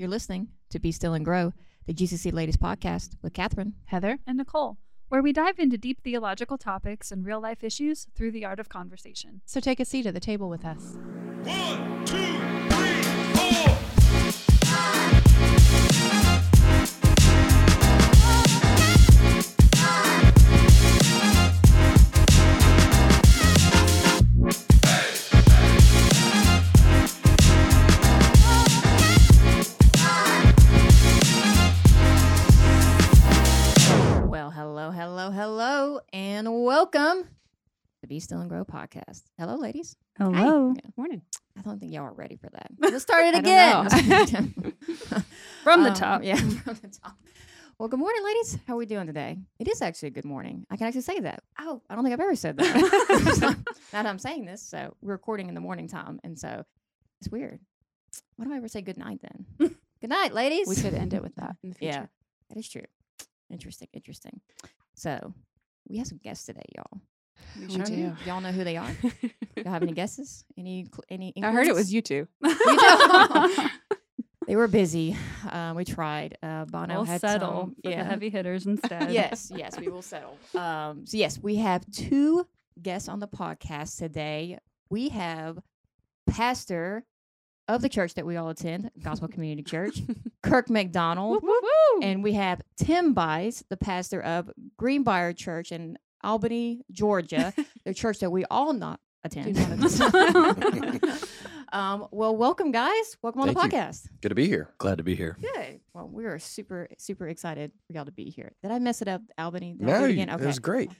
You're listening to Be Still and Grow, the GCC Ladies Podcast with Catherine. Heather. and Nicole, where we dive into deep theological topics and real life issues through the art of conversation. So take a seat at the table with us. One, two, and welcome to the Be Still and Grow podcast. Hello, ladies. Hello. Yeah. Morning. I don't think y'all are ready for that. Let's start it again. From the Um, top. Yeah, from the top. Well, good morning, ladies. How are we doing today? It is actually a good morning. I can actually say that. Oh, I don't think I've ever said that. So, now that I'm saying this, so we're recording in the morning time, and so it's weird. Why do I ever say good night then? good night, ladies. We could end it with that in the future. Yeah, that is true. Interesting, interesting. So we have some guests today, y'all. We Sure do. Y'all know who they are? Y'all have any guesses? Any? Any? I heard it was you two. You do? They were busy. Um, we tried. Uh, Bono We'll had settle some- for yeah. the heavy hitters instead. yes, yes, we will settle. Um, so yes, we have two guests on the podcast today. We have pastor of the church that we all attend, Gospel Community Church, Kirk McDonald, and we have Tim Bice, the pastor of Greenbriar Church in Albany, Georgia, the church that we all not attend. um, well, welcome, guys. Welcome on the Thank you. podcast. Good to be here. Glad to be here. Good. Well, we are super, super excited for y'all to be here. Did I mess it up, Albany? Did I No, do it you- again? it was great.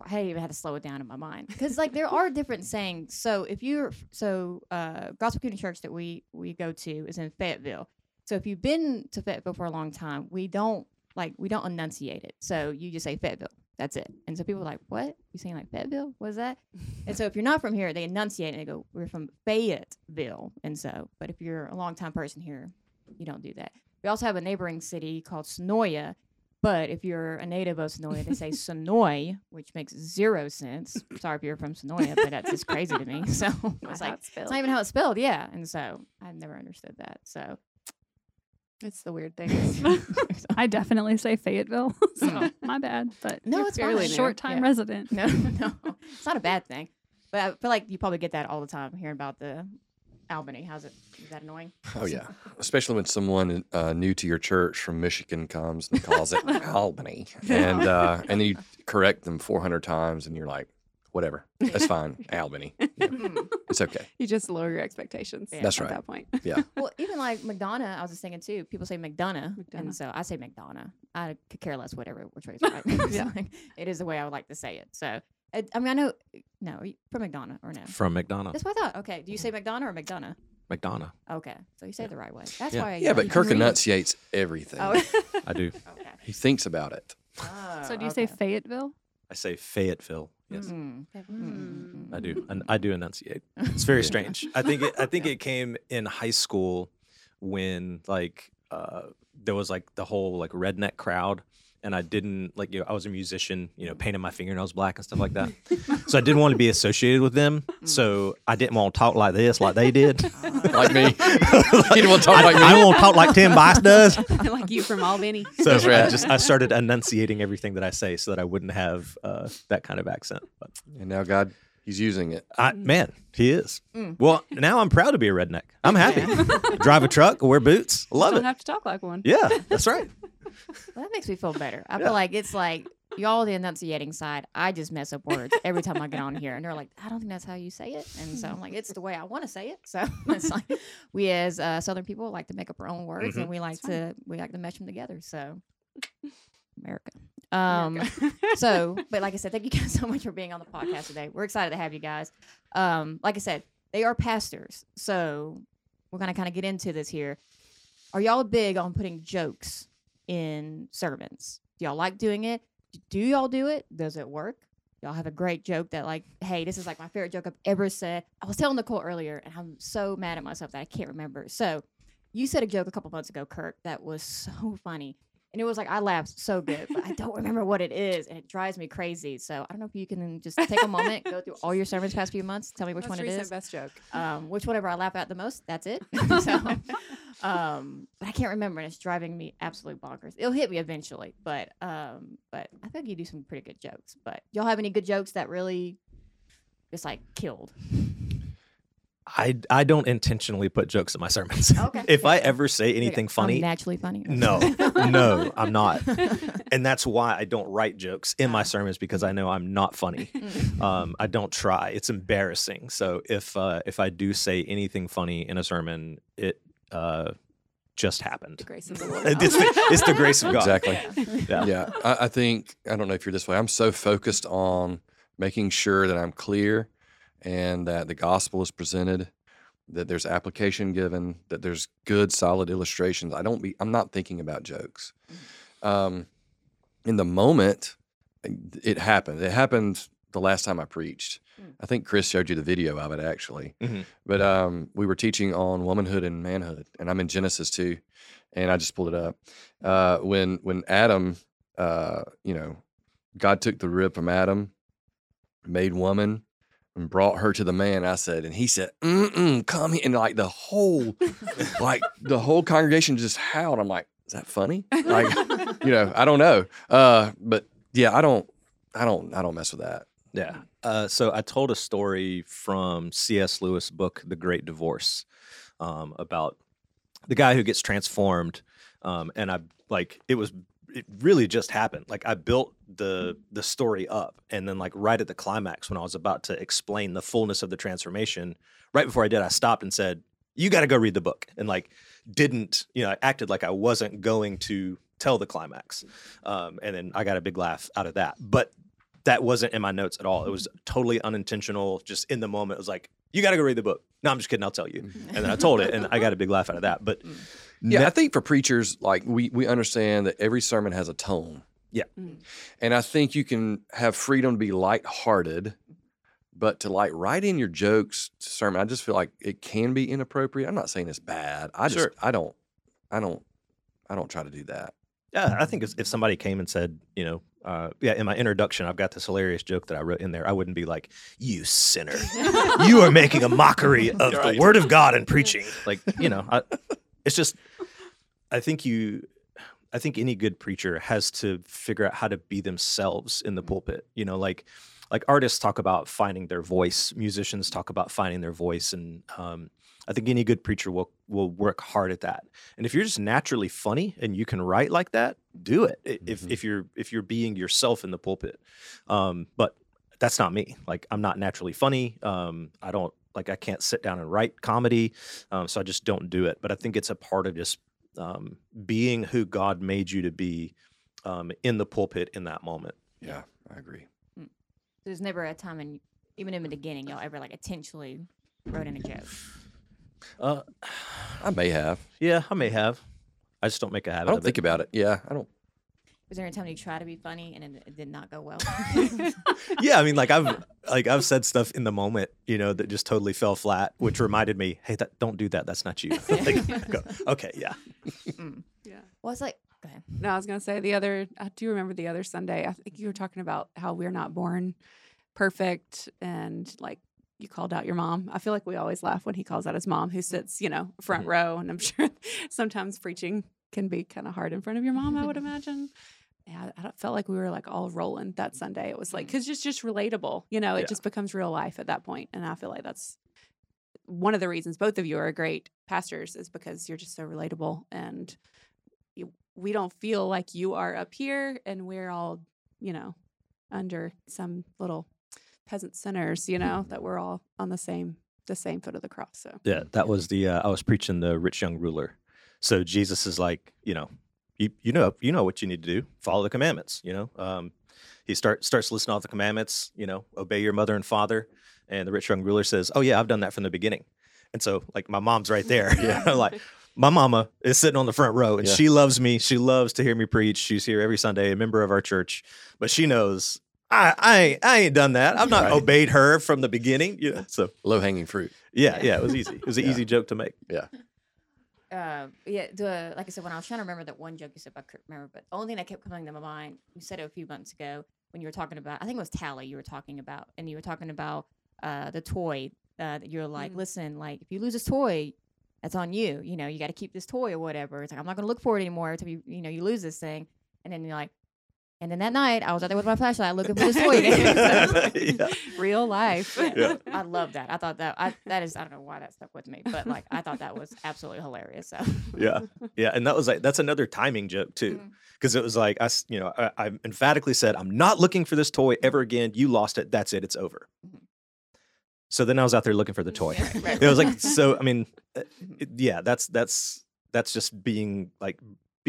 I even had to slow it down in my mind because like there are different sayings. So if you're so uh, Gospel Community Church that we we go to is in Fayetteville. So if you've been to Fayetteville for a long time, we don't like we don't enunciate it. So you just say Fayetteville. That's it. And so people are like, "What? You saying like Fayetteville? What is that?" and so if you're not from here, they enunciate and they go, "We're from Fayetteville." And so, but if you're a long time person here, you don't do that. We also have a neighboring city called Senoia, but if you're a native of Senoia, they say Sonoy, which makes zero sense. Sorry if you're from Senoia, but that's just crazy to me. So it's like it's not even how it's spelled. Yeah, and so I've never understood that. So It's the weird thing. I definitely say Fayetteville. so oh. my bad. But no, it's fairly fine. short time Yeah. resident. No, no, it's not a bad thing. But I feel like you probably get that all the time hearing about the Albany. How's it? Is that annoying? Oh yeah, especially when someone uh, new to your church from Michigan comes and calls it Albany, and uh, and then you correct them 400 times, and you're like, whatever, that's fine, Albany. Yeah, it's okay. you just lower your expectations. Yeah. That's at that point. Yeah, Well, even like McDonough, I was just thinking too. People say McDonough, and so I say McDonough. I could care less, whatever which way is right. It's Yeah. like, it is the way I would like to say it. So, I, I mean, I know. No, you- from McDonough or no? From McDonough. That's what I thought. Okay, do you say McDonough or McDonough? McDonough. Okay, so you say it the right way. That's Yeah. why. I yeah, but Kirk enunciates everything. Oh, I do. okay. He thinks about it. So do you Oh, say. Fayetteville? I say Fayetteville. Yes, Mm, mm, mm, I do. And I do enunciate. It's very strange. I think it, I think it came in high school when like uh, there was like the whole like redneck crowd, and I didn't like you know I was a musician, you know, mm. painting my fingernails black and stuff like that. so I didn't want to be associated with them. Mm. So I didn't want to talk like this, like they did. Ah. Like me. he didn't want to talk I, like me. I don't want to talk like Tim Bice does. like you from Albany. So That's I just I started enunciating everything that I say so that I wouldn't have uh, that kind of accent. But and now God, He's using it. I, man, he is. Mm. Well, now I'm proud to be a redneck. I'm happy. Drive a truck, wear boots, love it. Don't have to talk like one. Yeah, that's right. Well, that makes me feel better. I Yeah. feel like it's like y'all the enunciating side. I just mess up words every time I get on here, and they're like, "I don't think that's how you say it," and so I'm like, "It's the way I want to say it." So it's like we as uh, Southern people like to make up our own words, Mhm. and we like It's fine. to we like to mesh them together. So America. Um, so, but like I said, thank you guys so much for being on the podcast today. We're excited to have you guys. Um, like I said, they are pastors, so we're gonna kind of get into this here. Are y'all big on putting jokes in sermons? Do y'all like doing it? Do y'all do it? Does it work? Y'all have a great joke that like, hey, this is like my favorite joke I've ever said. I was telling Nicole earlier, and I'm so mad at myself that I can't remember. So, you said a joke a couple months ago, Kirk, that was so funny. And it was like I laughed so good, but I don't remember what it is, and it drives me crazy. So I don't know if you can just take a moment, go through all your sermons past few months, tell me which Most one it is. best joke. um, which whatever I laugh at the most, that's it. so, um, but I can't remember, and it's driving me absolutely bonkers. It'll hit me eventually, but um, but I think you do some pretty good jokes. But y'all have any good jokes that really just like killed? I I don't intentionally put jokes in my sermons. Okay. if I ever say Like, anything I'm funny, naturally funny. no, no, I'm not. And that's why I don't write jokes in my sermons because I know I'm not funny. Um, I don't try. It's embarrassing. So if uh, if I do say anything funny in a sermon, it uh, just happened. The grace of the Lord. It's the, it's the grace of God. Exactly. Yeah. yeah, I, I think I don't know if you're this way. I'm so focused on making sure that I'm clear and that the gospel is presented, that there's application given, that there's good, solid illustrations. I don't be. I'm not thinking about jokes. Um, in the moment, it happened. It happened the last time I preached. Mm. I think Chris showed you the video of it actually. Mhm. But um, we were teaching on womanhood and manhood, and I'm in Genesis too, and I just pulled it up. Uh, when when Adam, uh, you know, God took the rib from Adam, made woman, and brought her to the man. I said, and he said, Mm-mm, "Come here," and like the whole, like the whole congregation just howled. I'm like, "Is that funny?" Like, you know, I don't know, uh, but yeah, I don't, I don't, I don't mess with that. Yeah. Uh, so I told a story from C.S. Lewis' book, The Great Divorce, um, about the guy who gets transformed. Um, and I like it was it really just happened. Like I built the the story up, and then like right at the climax when I was about to explain the fullness of the transformation, right before I did, I stopped and said, "You got to go read the book," and like didn't you know I acted like I wasn't going to tell the climax, um, and then I got a big laugh out of that, but that wasn't in my notes at all. It was totally unintentional. Just in the moment, it was like, "You got to go read the book." No, I'm just kidding. I'll tell you. And then I told it, and I got a big laugh out of that. But Yeah, ne- I think for preachers, like we we understand that every sermon has a tone. Yeah. Mm. And I think you can have freedom to be lighthearted, but to like write in your jokes to sermon, I just feel like it can be inappropriate. I'm not saying it's bad. I just Sure. I don't I don't I don't try to do that. Yeah, I think if, if somebody came and said, you know, uh, yeah, in my introduction, I've got this hilarious joke that I wrote in there. I wouldn't be like, "You sinner, you are making a mockery of the word of God and preaching." Like, you know, I, it's just, I think you, I think any good preacher has to figure out how to be themselves in the pulpit. You know, like, like artists talk about finding their voice, musicians talk about finding their voice, and um, I think any good preacher will will work hard at that. And if you're just naturally funny and you can write like that, do it. If Mhm. if you're if you're being yourself in the pulpit, um, but that's not me. Like I'm not naturally funny. Um, I don't like I can't sit down and write comedy, um, so I just don't do it. But I think it's a part of just um, being who God made you to be um, in the pulpit in that moment. Yeah, I agree. There's never a time in even in the beginning y'all ever like intentionally wrote in a joke. Uh, I may have. yeah, I may have. I just don't make a habit I don't of think it. about it. Yeah, I don't. Was there any time you try to be funny and it, it did not go well? yeah, I mean, like I've like I've said stuff in the moment, you know, that just totally fell flat, which reminded me, hey, that don't do that. That's not you. like, go, okay, yeah. Yeah. well, it's like go ahead. No, I was gonna say the other. I do remember the other Sunday. I think you were talking about how we're not born perfect, and like you called out your mom. I feel like we always laugh when he calls out his mom, who sits, you know, front Mhm. row. And I'm sure sometimes preaching can be kind of hard in front of your mom. I would imagine. Yeah, I felt like we were like all rolling that mm-hmm. Sunday. It was like mm-hmm. because it's just relatable, you know. It Yeah. just becomes real life at that point, and I feel like that's one of the reasons both of you are great pastors is because you're just so relatable and you, we don't feel like you are up here and we're all you know under some little peasant sinners you know mm-hmm. that we're all on the same the same foot of the cross so Yeah, that was the uh, I was preaching the rich young ruler. So Jesus is like, you know, you you know you know what you need to do. Follow the commandments. You know, um, he start starts listing off the commandments. You know, obey your mother and father. And the rich young ruler says, "Oh yeah, I've done that from the beginning." And so like my mom's right there. Yeah, like my mama is sitting on the front row and Yeah. she loves me. She loves to hear me preach. She's here every Sunday, a member of our church, but she knows. I, I ain't I ain't done that. I've not Right. obeyed her from the beginning. Yeah, so Low hanging fruit. yeah, yeah, it was easy. It was an Yeah. easy joke to make. Uh, yeah, the like I said, when I was trying to remember that one joke you said, I couldn't remember. But the only thing that kept coming to my mind, you said it a few months ago when you were talking about, I think it was Tally you were talking about, and you were talking about uh, the toy uh, that you're like, Mm. listen, like if you lose this toy, that's on you. You know, you got to keep this toy or whatever. It's like I'm not going to look for it anymore until you you know you lose this thing. And then you're like, and then that night I was out there with my flashlight looking for this toy yeah. Real life. Yeah. I love that. I thought that I, that is I don't know why that stuck with me, but like I thought that was absolutely hilarious. So yeah yeah and that was like that's another timing joke too because it was like I you know I, I emphatically said i'm not looking for this toy ever again you lost it that's it it's over Mhm. so then i was out there looking for the toy Right, right. it was like so i mean uh, Mhm. it- yeah that's that's that's just being like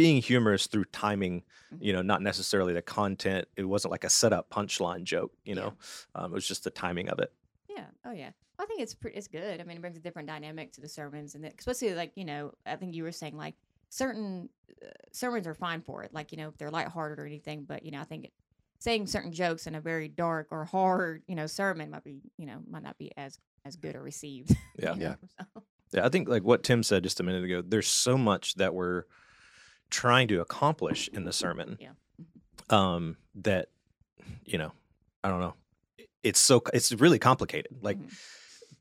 being humorous through timing you know not necessarily the content it wasn't like a setup punchline joke you Yeah. know um, it was just the timing of it Yeah. Oh yeah. I think it's pretty. It's good. I mean, it brings a different dynamic to the sermons, and it- especially like you know, I think you were saying like certain uh, sermons are fine for it, like you know, if they're lighthearted or anything. But you know, I think it, saying certain jokes in a very dark or hard, you know, sermon might be, you know, might not be as as good or received. Yeah. you Yeah. so. Yeah, I think like what Tim said just a minute ago, there's so much that we're trying to accomplish in the sermon. Yeah. Um, that you know, I don't know. It's so it's really complicated. Like Mhm.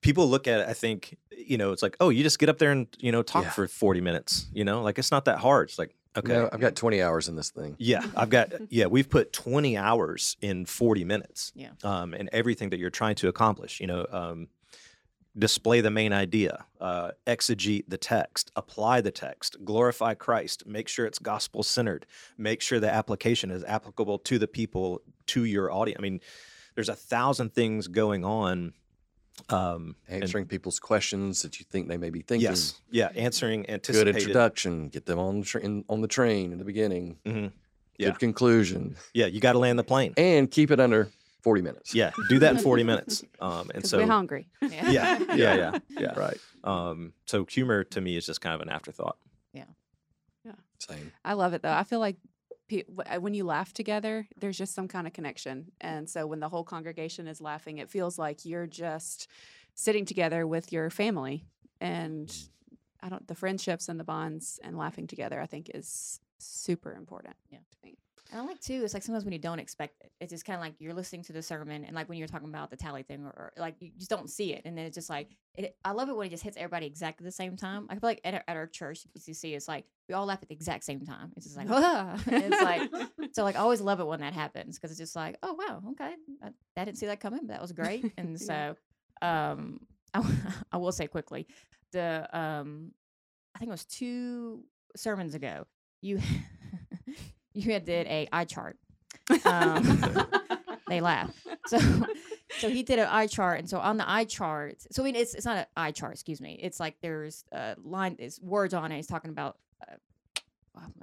people look at it, I think, you know, it's like, oh, you just get up there and, you know, talk Yeah. for 40 minutes, you know? Like it's not that hard. It's like, okay. No, I've got 20 hours in this thing. Yeah, I've got yeah, we've put 20 hours in 40 minutes. Yeah. Um, and everything that you're trying to accomplish, you know, um, display the main idea, uh, exegete the text, apply the text, glorify Christ, make sure it's gospel centered, make sure the application is applicable to the people, to your audience. I mean, there's a thousand things going on. Um, and- Answering people's questions that you think they may be thinking. yes, yeah, answering Good anticipated. introduction. Get them on the, train on the train in the beginning. Mhm. Yeah. Good conclusion. Yeah, you got to land the plane. And keep it under 40 minutes. Yeah, do that in 40 minutes. Um, and so we're hungry. Yeah. yeah, yeah, yeah, yeah. Right. Um, so humor to me is just kind of an afterthought. Yeah. Yeah. Same. I love it though. I feel like pe- uh, when you laugh together, there's just some kind of connection. And so when the whole congregation is laughing, it feels like you're just sitting together with your family. And I don't, the friendships and the bonds and laughing together, I think is super important. Yeah. And I like too. It's like sometimes when you don't expect it, it's just kind of like you're listening to the sermon, and like when you're talking about the tally thing, or, or like you just don't see it, and then it's just like it. I love it when it just hits everybody exactly the same time. I feel like at, our- at our church, GCC, it's like we all laugh at the exact same time. It's just like, ah. It's like so. Like I always love it when that happens because it's just like, oh wow, okay, I, I didn't see that coming, but that was great. And so, um, I, I will say quickly, the um, I think it was two sermons ago, you you had did a eye chart. Um, they laugh. So so he did an eye chart, and so on the eye chart, so I mean it's it's not an eye chart, excuse me. It's like there's a line, it's words on it. He's talking about. Uh,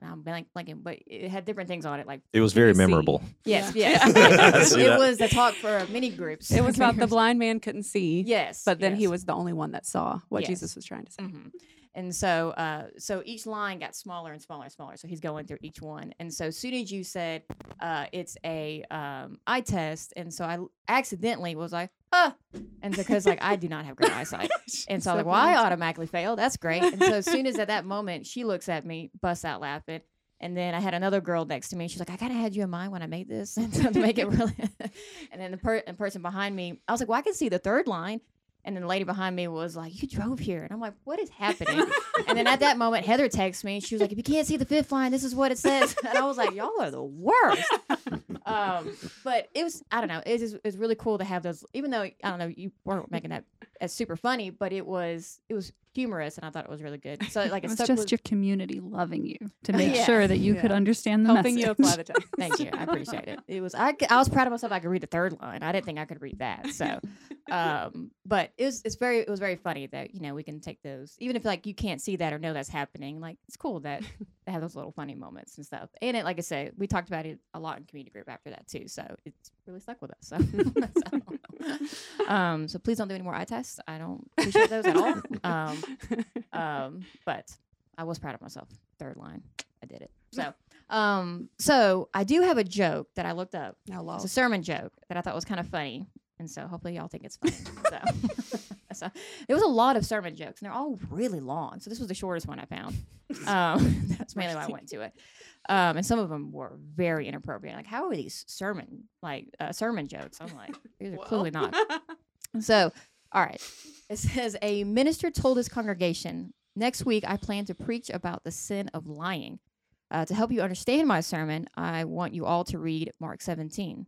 I'm blank, blanking, but it had different things on it, like It was very PVC. memorable. yes, Yeah. yes. It, it that. was a talk for many groups. It was about the blind man couldn't see. Yes, But then he was the only one that saw what Yes. Jesus was trying to say. Mhm. And so, uh, so each line got smaller and smaller and smaller. So he's going through each one. And so, as soon as you said uh, it's a um, eye test, and so I accidentally was like, ah, and because like I do not have great eyesight, and so, I was like, well, I automatically fail. That's great. And so, as soon as at that moment she looks at me, busts out laughing. And then I had another girl next to me. She's like, I kind of had you in mind when I made this, and so to make it really. and then the, per- the person behind me, I was like, well, I can see the third line. And then the lady behind me was like, "You drove here," and I'm like, "What is happening?" and then at that moment, Heather texts me. She was like, "If you can't see the fifth line, this is what it says." And I was like, "Y'all are the worst." um, but it was, I don't know, it was, it was really cool to have those. Even though I don't know, you weren't making that as super funny, but it was, it was humorous, and I thought it was really good. So like, it It's stuck just with, your community loving you to make Yeah. sure that you could understand the Helping message. you apply the text. Thank you. I appreciate it. It was I, I was proud of myself. I could read the third line. I didn't think I could read that. So, um, but it was it's very it was very funny that you know we can take those even if like you can't see that or know that's happening. Like it's cool that they have those little funny moments and stuff. And it like I said, we talked about it a lot in community group after that too. So it's really stuck with us. So, so, um, so please don't do any more eye tests. I don't appreciate those at all. Um, um, but I was proud of myself. Third line, I did it. So, um, so I do have a joke that I looked up. Lol. It's a sermon joke that I thought was kind of funny, and so hopefully y'all think it's funny. so, so there was a lot of sermon jokes, and they're all really long. So this was the shortest one I found. Um, that's mainly why I went to it. Um, and some of them were very inappropriate. Like, how are these sermon like uh, sermon jokes? I'm like, these are clearly not. So, all right. It says a minister told his congregation Next week, I plan to preach about the sin of lying. Uh, to help you understand my sermon, I want you all to read Mark 17.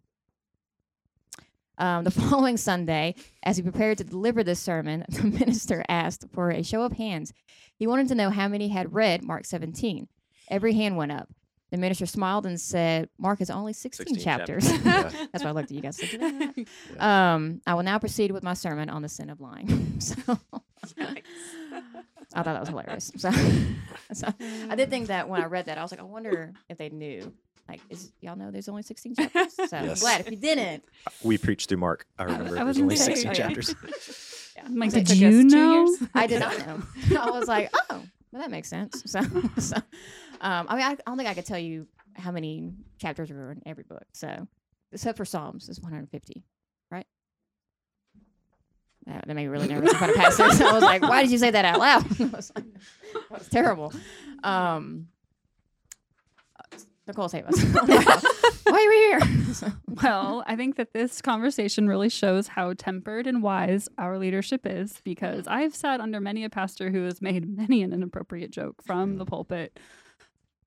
Um, the following Sunday, as he prepared to deliver this sermon, the minister asked for a show of hands. He wanted to know how many had read Mark 17. Every hand went up. The minister smiled and said, Mark is only 16, 16 chapters. chapters. Yeah. That's why I looked at you guys. Like, "Did I um, I will now proceed with my sermon on the sin of lying. so I thought that was hilarious. So, so I did think that when I read that, I was like, I wonder if they knew. Like, is y'all know there's only 16 chapters? So I'm glad if you didn't. We preached through Mark. I remember I was there's only gonna say, 16 oh, yeah. chapters. I'm like, did you know? I did not know. I was like, oh, well, that makes sense. So, so um, I mean, I, I don't think I could tell you how many chapters are in every book. So, except for Psalms, is 150, right? That, that made me really nervous in front of pastors. I was like, why did you say that out loud? I was like, that was terrible. Um, Nicole, save us. why are we here? So- Well, I think that this conversation really shows how tempered and wise our leadership is because I've sat under many a pastor who has made many an inappropriate joke from the pulpit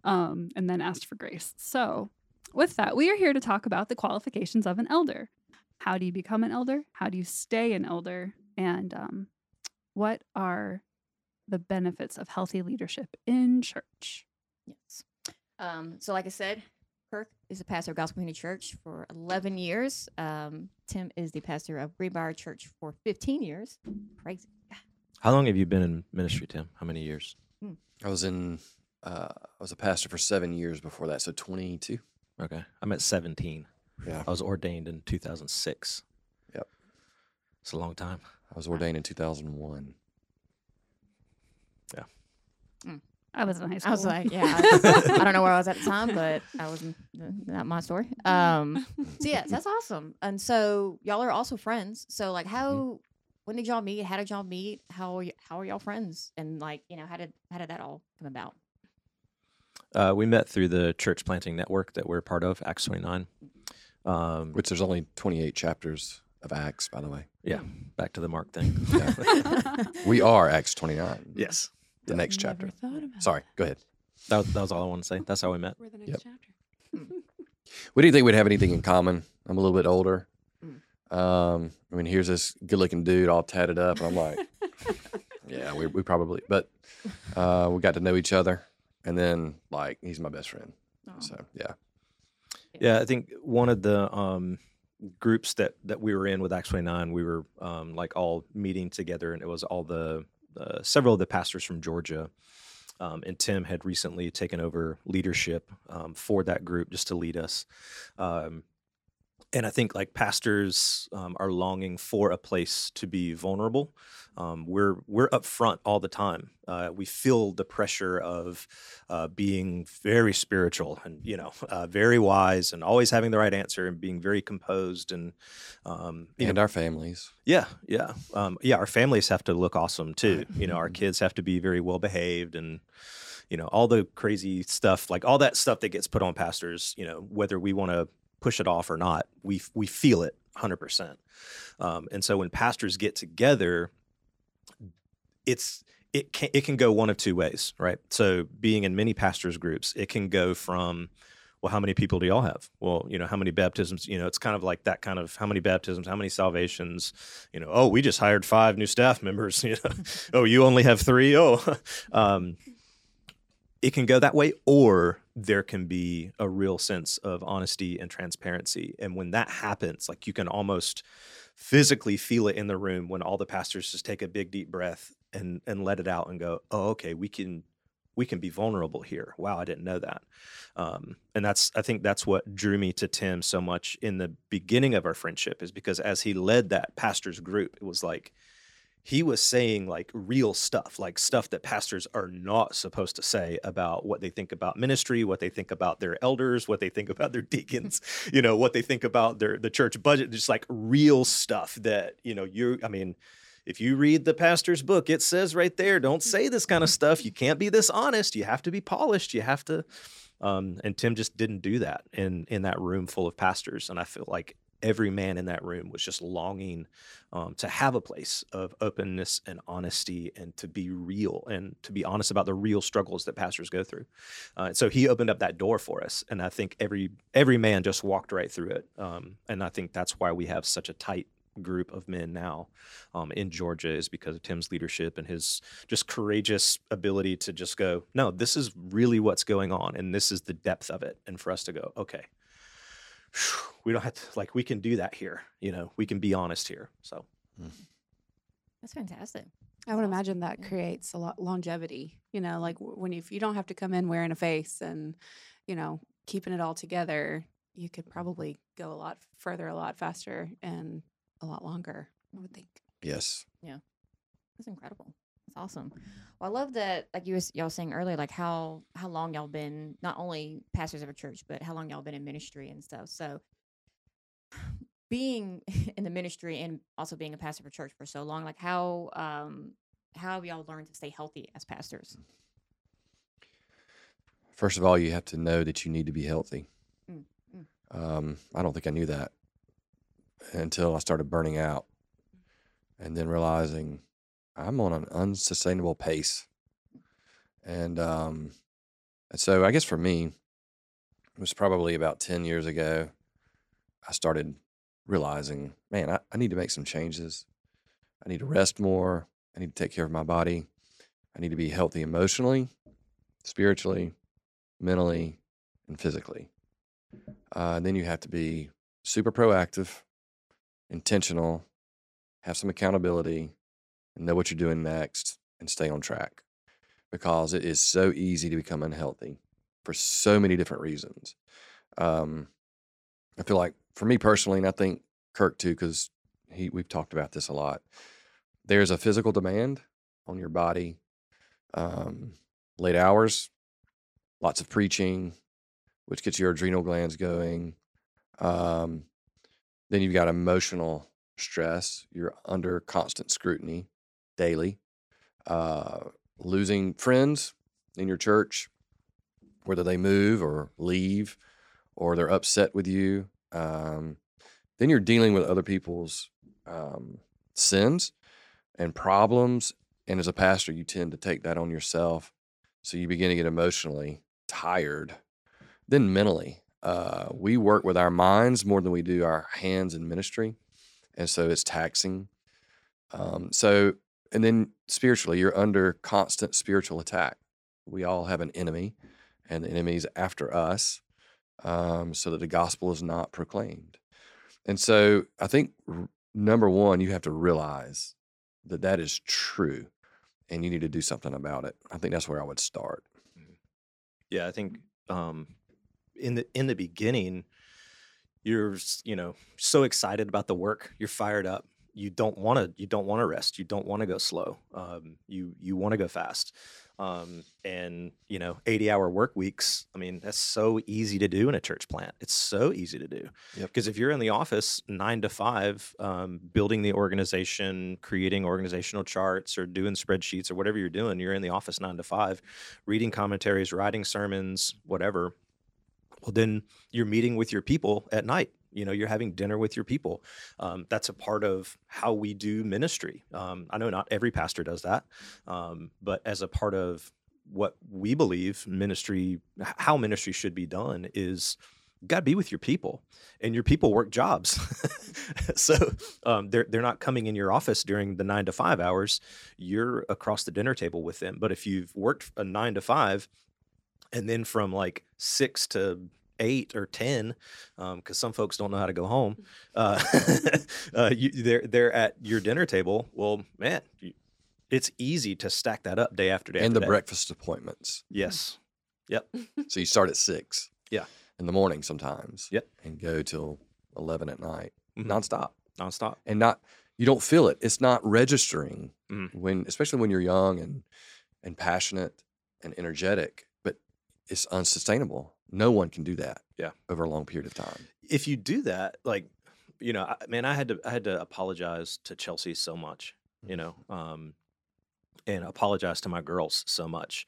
um, and then asked for grace. So, with that, we are here to talk about the qualifications of an elder. How do you become an elder? How do you stay an elder? And um, what are the benefits of healthy leadership in church? Yes. Um, so, like I said, Kirk is the pastor of Gospel Community Church for 11 years. Um, Tim is the pastor of Greenbriar Church for 15 years. Crazy. How long have you been in ministry, Tim? How many years? I was in. Uh, I was a pastor for seven years before that, so 22. Okay. I'm at 17. Yeah. I was ordained in 2006. Yep. It's a long time. I was ordained in 2001. Yeah. I was in high school. I was like, yeah, I, I don't know where I was at the time, but I was not not my story. Um, so yeah, that's awesome. And so y'all are also friends. So like, how when did y'all meet? How did y'all meet? How are y- how are y'all friends? And like, you know, how did how did that all come about? Uh, we met through the church planting network that we're part of, Acts 29. Um, Which there's only 28 chapters of Acts, by the way. yeah, back to the Mark thing. Yeah. we are Acts 29. yes. The next chapter. thought about Sorry, go ahead. That, was- that was all I wanted to say. That's how we met. We're the next Yep. chapter. We didn't think we'd have anything in common. I'm a little bit older. Mm. Um, I mean, here's this good-looking dude all tatted up, and I'm like, yeah, we, we probably, but uh, we got to know each other, and then like he's my best friend. Oh. So yeah, Yeah, I think one of the um, groups that that we were in with Acts 29, we were um, like all meeting together, and it was all the uh, several of the pastors from Georgia. Um, and Tim had recently taken over leadership um, for that group just to lead us. Um, and I think like pastors um, are longing for a place to be vulnerable. Um, we're we're up front all the time. Uh, we feel the pressure of uh, being very spiritual and you know uh, very wise and always having the right answer and being very composed and um, and know, our families. yeah yeah um, yeah our families have to look awesome too. You know our kids have to be very well behaved and you know all the crazy stuff like all that stuff that gets put on pastors. You know whether we want to push it off or not, we we feel it 100%. Um, and so when pastors get together, it's it can it can go one of two ways, right? So being in many pastors groups, it can go from well, how many people do y'all have? Well, you know, how many baptisms? You know, it's kind of like that kind of how many baptisms, how many salvations? You know, oh, we just hired five new staff members. You know, oh, you only have three. Oh, um, it can go that way, or there can be a real sense of honesty and transparency. And when that happens, like you can almost physically feel it in the room when all the pastors just take a big deep breath and and let it out and go, oh, okay, we can we can be vulnerable here. Wow, I didn't know that. Um, and that's I think that's what drew me to Tim so much in the beginning of our friendship is because as he led that pastors group, it was like he was saying like real stuff, like stuff that pastors are not supposed to say about what they think about ministry, what they think about their elders, what they think about their deacons, you know, what they think about their the church budget, just like real stuff that, you know, you I mean, if you read the pastor's book, it says right there, don't say this kind of stuff. You can't be this honest. You have to be polished. You have to um, and Tim just didn't do that in in that room full of pastors. And I feel like every man in that room was just longing um, to have a place of openness and honesty and to be real and to be honest about the real struggles that pastors go through. Uh, so he opened up that door for us, and I think every every man just walked right through it. Um, and I think that's why we have such a tight group of men now um, in Georgia is because of Tim's leadership and his just courageous ability to just go, no, this is really what's going on, and this is the depth of it, and for us to go, okay, we don't have to like we can do that here, you know, we can be honest here. So mm. That's fantastic. I would imagine that Yeah. creates a lot longevity. You know, mm. like when you, if you don't have to come in wearing a face and, you know, keeping it all together, you could probably go a lot further, a lot faster, and a lot longer. I would think. Yes. Yeah. That's incredible. That's awesome. Well, I love that, like you was y'all saying earlier, like how how long y'all been not only pastors of a church, but how long y'all been in ministry and stuff. So, being in the ministry and also being a pastor of a church for so long, like how um how have y'all learned to stay healthy as pastors? First of all, you have to know that you need to be healthy. Mm, mm. Um, I don't think I knew that until I started burning out and then realizing I'm on an unsustainable pace. And, um, and so I guess for me, it was probably about 10 years ago, I started realizing, man, I, I need to make some changes. I need to rest more. I need to take care of my body. I need to be healthy emotionally, spiritually, mentally, and physically. Uh, and then you have to be super proactive, intentional, have some accountability, and know what you're doing next and stay on track because it is so easy to become unhealthy for so many different reasons. Um, I feel like for me personally, and I think Kirk too, because he we've talked about this a lot. There's a physical demand on your body, um, late hours, lots of preaching, which gets your adrenal glands going. Um, then you've got emotional stress. You're under constant scrutiny daily. Uh, losing friends in your church, whether they move or leave or they're upset with you. Um, then you're dealing with other people's um, sins and problems. And as a pastor, you tend to take that on yourself. So you begin to get emotionally tired. Then mentally, uh, we work with our minds more than we do our hands in ministry. And so it's taxing. Um, so, and then spiritually, you're under constant spiritual attack. We all have an enemy, and the enemy's after us um, so that the gospel is not proclaimed. And so I think r- number one, you have to realize that that is true and you need to do something about it. I think that's where I would start. Yeah, I think um, in the in the beginning, you're you know so excited about the work. You're fired up. You don't want to you don't want to rest. You don't want to go slow. Um, you you want to go fast. Um, and you know, 80 hour work weeks. I mean, that's so easy to do in a church plant. It's so easy to do. Yep. Because if you're in the office nine to five, um, building the organization, creating organizational charts, or doing spreadsheets, or whatever you're doing, you're in the office nine to five, reading commentaries, writing sermons, whatever. Well, then you're meeting with your people at night. You know, you're having dinner with your people. Um, that's a part of how we do ministry. Um, I know not every pastor does that, um, but as a part of what we believe ministry how ministry should be done is got to be with your people, and your people work jobs. so um, they're they're not coming in your office during the nine to five hours. You're across the dinner table with them. But if you've worked a nine to five, and then from like six to eight or ten, because some folks don't know how to go home, uh, uh, you, they're they're at your dinner table. Well, man, you, it's easy to stack that up day after day. and after the day. breakfast appointments. Yes. Yep. so you start at six. Yeah. In the morning sometimes. Yep. And go till 11 at night, Mhm. nonstop. Nonstop. And not, you don't feel it. It's not registering Mhm. when, especially when you're young and, and passionate and energetic, but it's unsustainable. No one can do that. Yeah. Over a long period of time. if you do that, like, you know, I, man, I had to I had to apologize to Chelsea so much, you know, um, and apologize to my girls so much,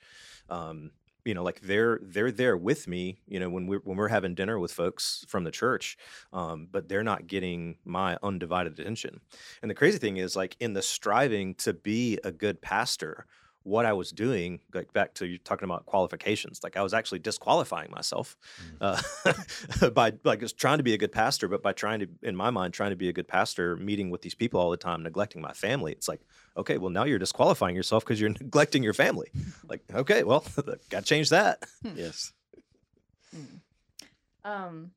um, you know, like they're they're there with me, you know, when we're when we're having dinner with folks from the church, um, but they're not getting my undivided attention. And the crazy thing is, like in the striving to be a good pastor, what I was doing, like back to you talking about qualifications, like I was actually disqualifying myself uh, by like just trying to be a good pastor, but by trying to, in my mind, trying to be a good pastor, meeting with these people all the time, neglecting my family. It's like, okay, well now you're disqualifying yourself because you're neglecting your family. Like, okay, well, got to change that. Yes. Um,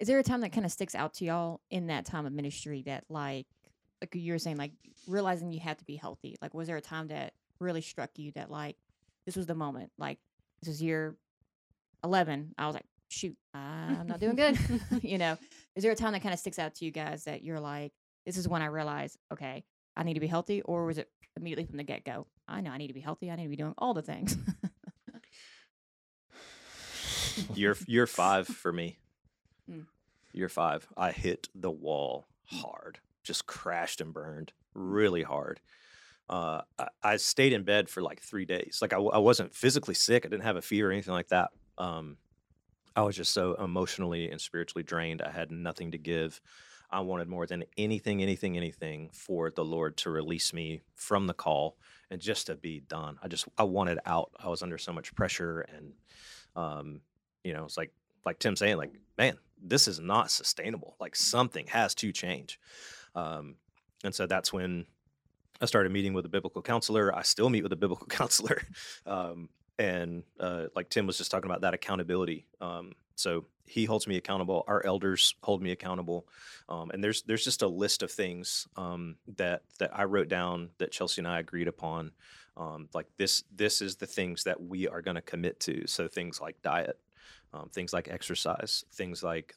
is there a time that kind of sticks out to y'all in that time of ministry that, like, like you were saying, like realizing you had to be healthy? Like, was there a time that really struck you that, like, this was the moment? Like, this was year eleven. I was like, shoot, I'm not doing good. you know, is there a time that kind of sticks out to you guys that you're like, this is when I realized, okay, I need to be healthy, or was it immediately from the get go? I know I need to be healthy. I need to be doing all the things. year year five for me. Mm. Year five, I hit the wall hard, just crashed and burned really hard. Uh, I, I stayed in bed for like three days. Like I, I wasn't physically sick. I didn't have a fever or anything like that. Um, I was just so emotionally and spiritually drained. I had nothing to give. I wanted more than anything, anything, anything for the Lord to release me from the call and just to be done. I just I wanted out. I was under so much pressure and um, you know, it's like like Tim saying, like, man, this is not sustainable. Like something has to change. Um, and so that's when I started meeting with a biblical counselor. I still meet with a biblical counselor. Um, and uh, like Tim was just talking about that accountability. Um, so he holds me accountable. Our elders hold me accountable. Um, and there's there's just a list of things um, that that I wrote down that Chelsea and I agreed upon. Um, like this this is the things that we are going to commit to. So things like diet, um, things like exercise, things like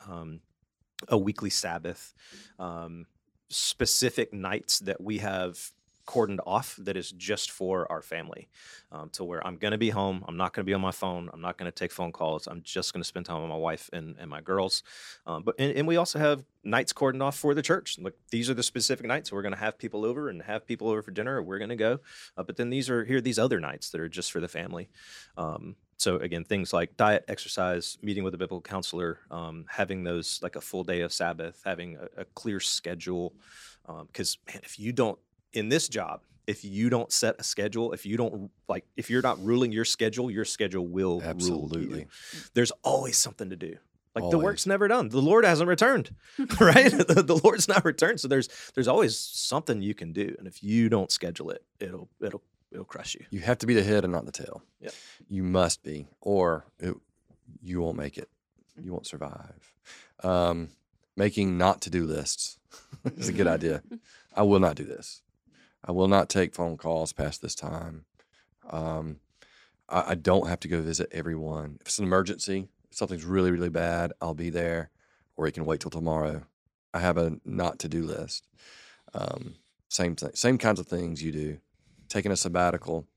a weekly Sabbath, um, specific nights that we have cordoned off that is just for our family um, to where I'm going to be home. I'm not going to be on my phone. I'm not going to take phone calls. I'm just going to spend time with my wife and, and my girls. Um, but and, and we also have nights cordoned off for the church. Like these are the specific nights we're going to have people over and have people over for dinner. We're going to go. Uh, but then these are here are these other nights that are just for the family. Um, so again, things like diet, exercise, meeting with a biblical counselor, um, having those like a full day of Sabbath, having a, a clear schedule. Because man, if you don't in this job, if you don't set a schedule, if you don't like, if you're not ruling your schedule, your schedule will rule you. Absolutely. There's always something to do. Like the work's never done. The Lord hasn't returned, right? the, the Lord's not returned. So there's there's always something you can do, and if you don't schedule it, it'll it'll it'll crush you. You have to be the head and not the tail. Yep. You must be, or it, you won't make it. You won't survive. Um, making not to do lists is a good idea. I will not do this. I will not take phone calls past this time. Um, I, I don't have to go visit everyone. If it's an emergency, if something's really, really bad, I'll be there, or it can wait till tomorrow. I have a not to do list. Um, same thing, same kinds of things you do. Taking a sabbatical,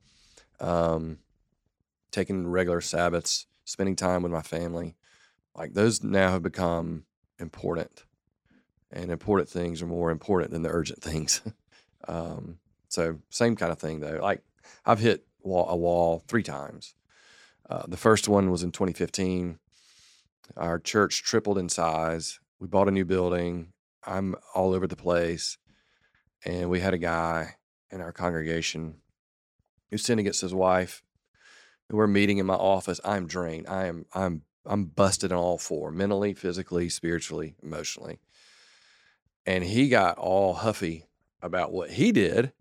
um, taking regular Sabbaths, spending time with my family. Like those now have become important, and important things are more important than the urgent things. um, so same kind of thing though. Like I've hit wall, a wall three times. Uh, the first one was in 2015. Our church tripled in size. We bought a new building. I'm all over the place, and we had a guy in our congregation who sinned against his wife. We're meeting in my office. I'm drained. I am. I'm. I'm busted on all four, mentally, physically, spiritually, emotionally. And he got all huffy about what he did,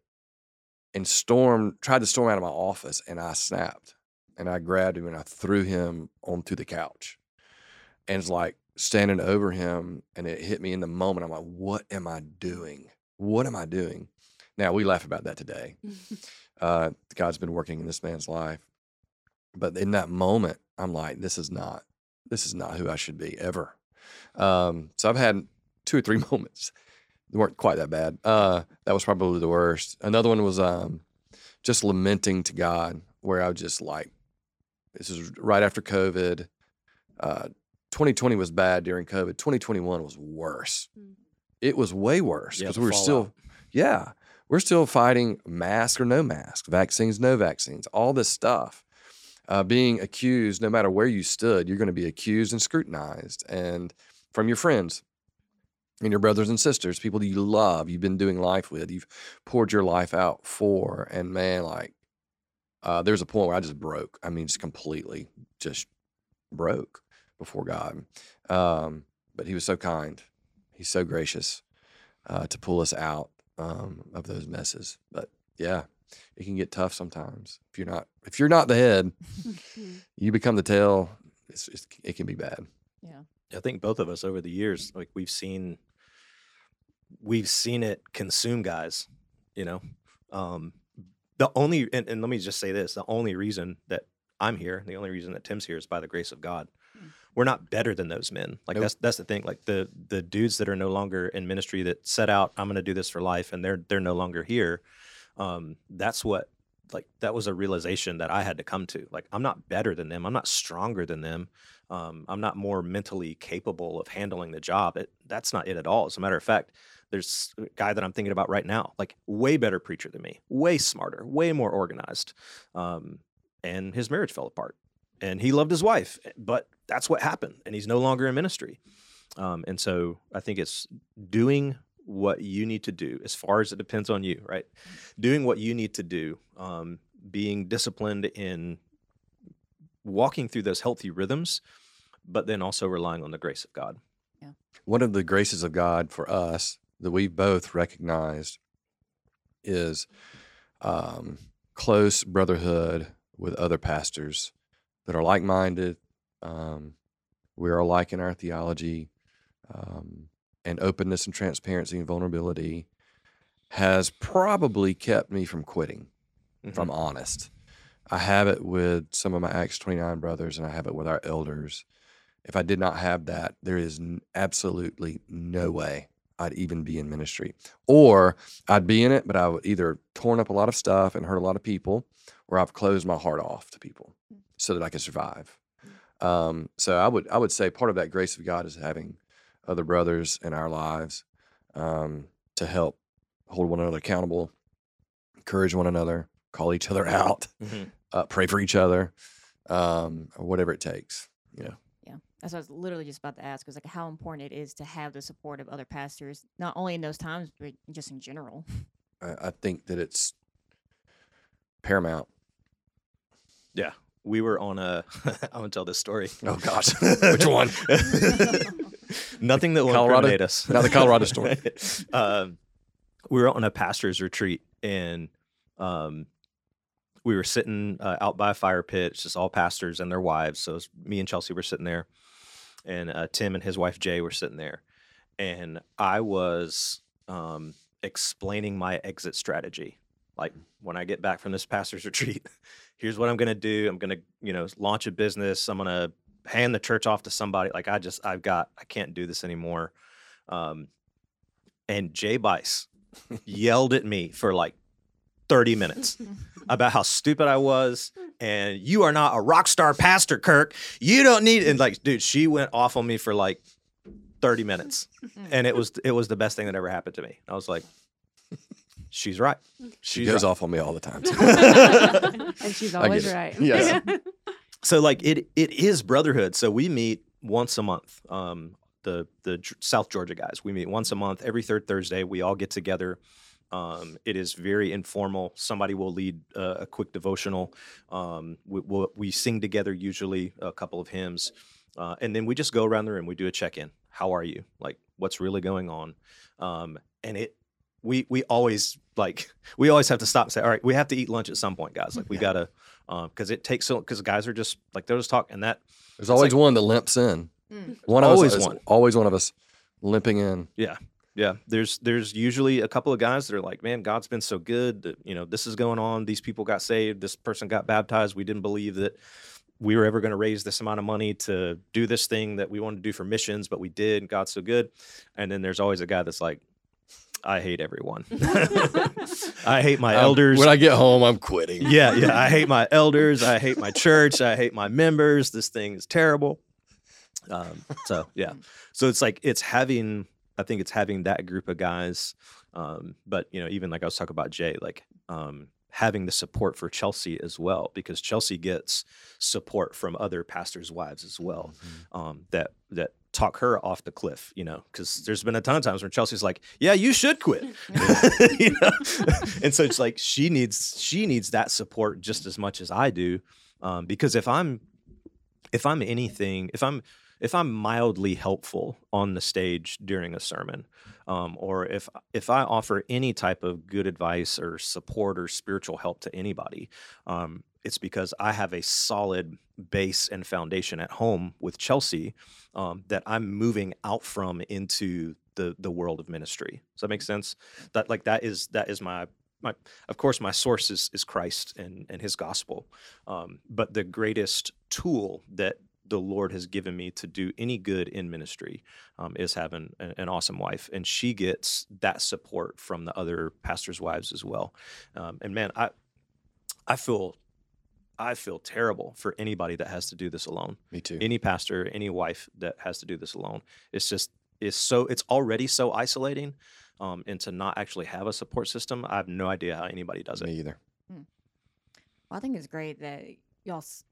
and stormed. Tried to storm out of my office, and I snapped, and I grabbed him and I threw him onto the couch, and it's like standing over him, and it hit me in the moment. I'm like, "What am I doing? What am I doing?" Now we laugh about that today uh, God's been working in this man's life. But in that moment, I'm like, this is not, this is not who I should be ever. Um, so I've had two or three moments. They weren't quite that bad. Uh, that was probably the worst. Another one was um, just lamenting to God, where I was just like, this is right after COVID. Uh, 2020 was bad during COVID. 2021 was worse. Mm. It was way worse because the we were still, yeah, we're still fighting mask or no mask, vaccines, no vaccines, all this stuff. Uh, being accused, no matter where you stood, you're going to be accused and scrutinized, and from your friends and your brothers and sisters, people that you love, you've been doing life with, you've poured your life out for, and man, like, uh, there's a point where I just broke. I mean, just completely, just broke before God. Um, but He was so kind. He's so gracious uh, to pull us out um, of those messes. But yeah, it can get tough sometimes if you're not if you're not the head, you become the tail. It's, it's it can be bad. Yeah, I think both of us over the years, like we've seen, we've seen it consume guys. You know, um, the only and, and let me just say this: the only reason that I'm here, the only reason that Tim's here is by the grace of God. We're not better than those men. Like Nope. that's that's the thing. Like the the dudes that are no longer in ministry that set out, I'm going to do this for life, and they're they're no longer here. Um, that's what like that was a realization that I had to come to. Like I'm not better than them. I'm not stronger than them. Um, I'm not more mentally capable of handling the job. It, that's not it at all. As a matter of fact, there's a guy that I'm thinking about right now, like way better preacher than me, way smarter, way more organized. Um, and his marriage fell apart. And he loved his wife, but that's what happened. And he's no longer in ministry. Um, and so I think it's doing what you need to do as far as it depends on you, right? Doing what you need to do, um, being disciplined in walking through those healthy rhythms, but then also relying on the grace of God. Yeah. one of the graces of God for us that we've both recognized is um, close brotherhood with other pastors that are like minded. Um, we are alike in our theology, um, and openness and transparency and vulnerability has probably kept me from quitting, if I'm honest. I have it with some of my Acts 29 brothers, and I have it with our elders if I did not have that, there is n- absolutely no way I'd even be in ministry. Or I'd be in it, but I would either torn up a lot of stuff and hurt a lot of people, or I've closed my heart off to people so that I could survive. Um, so I would I would say part of that grace of God is having other brothers in our lives um, to help hold one another accountable, encourage one another, call each other out, Mhm. uh, pray for each other, um, whatever it takes. Yeah, Yeah. that's what I was literally just about to ask. Was like how important it is to have the support of other pastors, not only in those times, but just in general. I, I think that it's paramount. Yeah. We were on a, I'm to tell this story. Oh gosh, which one? Nothing that will Colorado? incriminate us. Not the Colorado story. um, we were on a pastor's retreat and um, we were sitting uh, out by a fire pit. It's just all pastors and their wives. So it was me and Chelsea were sitting there, and uh, Tim and his wife Jay were sitting there, and I was um, explaining my exit strategy. Like when I get back from this pastor's retreat, here's what I'm going to do. I'm going to, you know, launch a business. I'm going to hand the church off to somebody. Like I just, I've got, I can't do this anymore. Um, and Jay Bice yelled at me for like 30 minutes about how stupid I was. And you are not a rock star pastor, Kirk. You don't need and like, dude, she went off on me for like 30 minutes. And it was it was the best thing that ever happened to me. I was like, she's right. She She's goes right. off on me all the time. too. and she's I get always right. Yes. so like it it is brotherhood. So we meet once a month. Um, the the South Georgia guys. We meet once a month, every third Thursday. We all get together. Um, it is very informal. Somebody will lead uh, a quick devotional. Um, we, we'll, we sing together usually a couple of hymns, uh, and then we just go around the room. We do a check in. How are you? Like what's really going on? Um, and it we we always like we always have to stop and say, all right, we have to eat lunch at some point, guys. Like we gotta because it takes so because guys are just like they'll just talk and that There's always one that limps in. Mm. One of Always us, one. always one of us limping in. Yeah. Yeah. There's there's usually a couple of guys that are like, man, God's been so good that, you know, this is going on. These people got saved. This person got baptized. We didn't believe that we were ever going to raise this amount of money to do this thing that we wanted to do for missions, but we did. God's so good. And then there's always a guy that's like, I hate everyone. I hate my Um, elders. when I get home, I'm quitting. yeah, yeah. I hate my elders. I hate my church. I hate my members. This thing is terrible. Um, so yeah, so it's like it's having. I think it's having that group of guys Um, but you know, even like I was talking about Jay, like um, having the support for Chelsea as well, because Chelsea gets support from other pastors' wives as well, um, that that talk her off the cliff. You know, because there's been a ton of times where Chelsea's like, "Yeah, you should quit," you know? and so it's like she needs she needs that support just as much as I do, um, because if I'm if I'm anything, if I'm if I'm mildly helpful on the stage during a sermon, um, or if if I offer any type of good advice or support or spiritual help to anybody, um, it's because I have a solid base and foundation at home with Chelsea um, that I'm moving out from into the the world of ministry. Does that make sense? That like that is that is my my of course my source is is Christ and and His gospel, um, but the greatest tool that the Lord has given me to do any good in ministry um, is having an, an awesome wife, and she gets that support from the other pastors' wives as well. Um, and man, I I feel I feel terrible for anybody that has to do this alone. Me too. Any pastor, any wife that has to do this alone. It's just it's so it's already so isolating, um, and to not actually have a support system, I have no idea how anybody does Me it. either. Well, I think it's great that y'all s-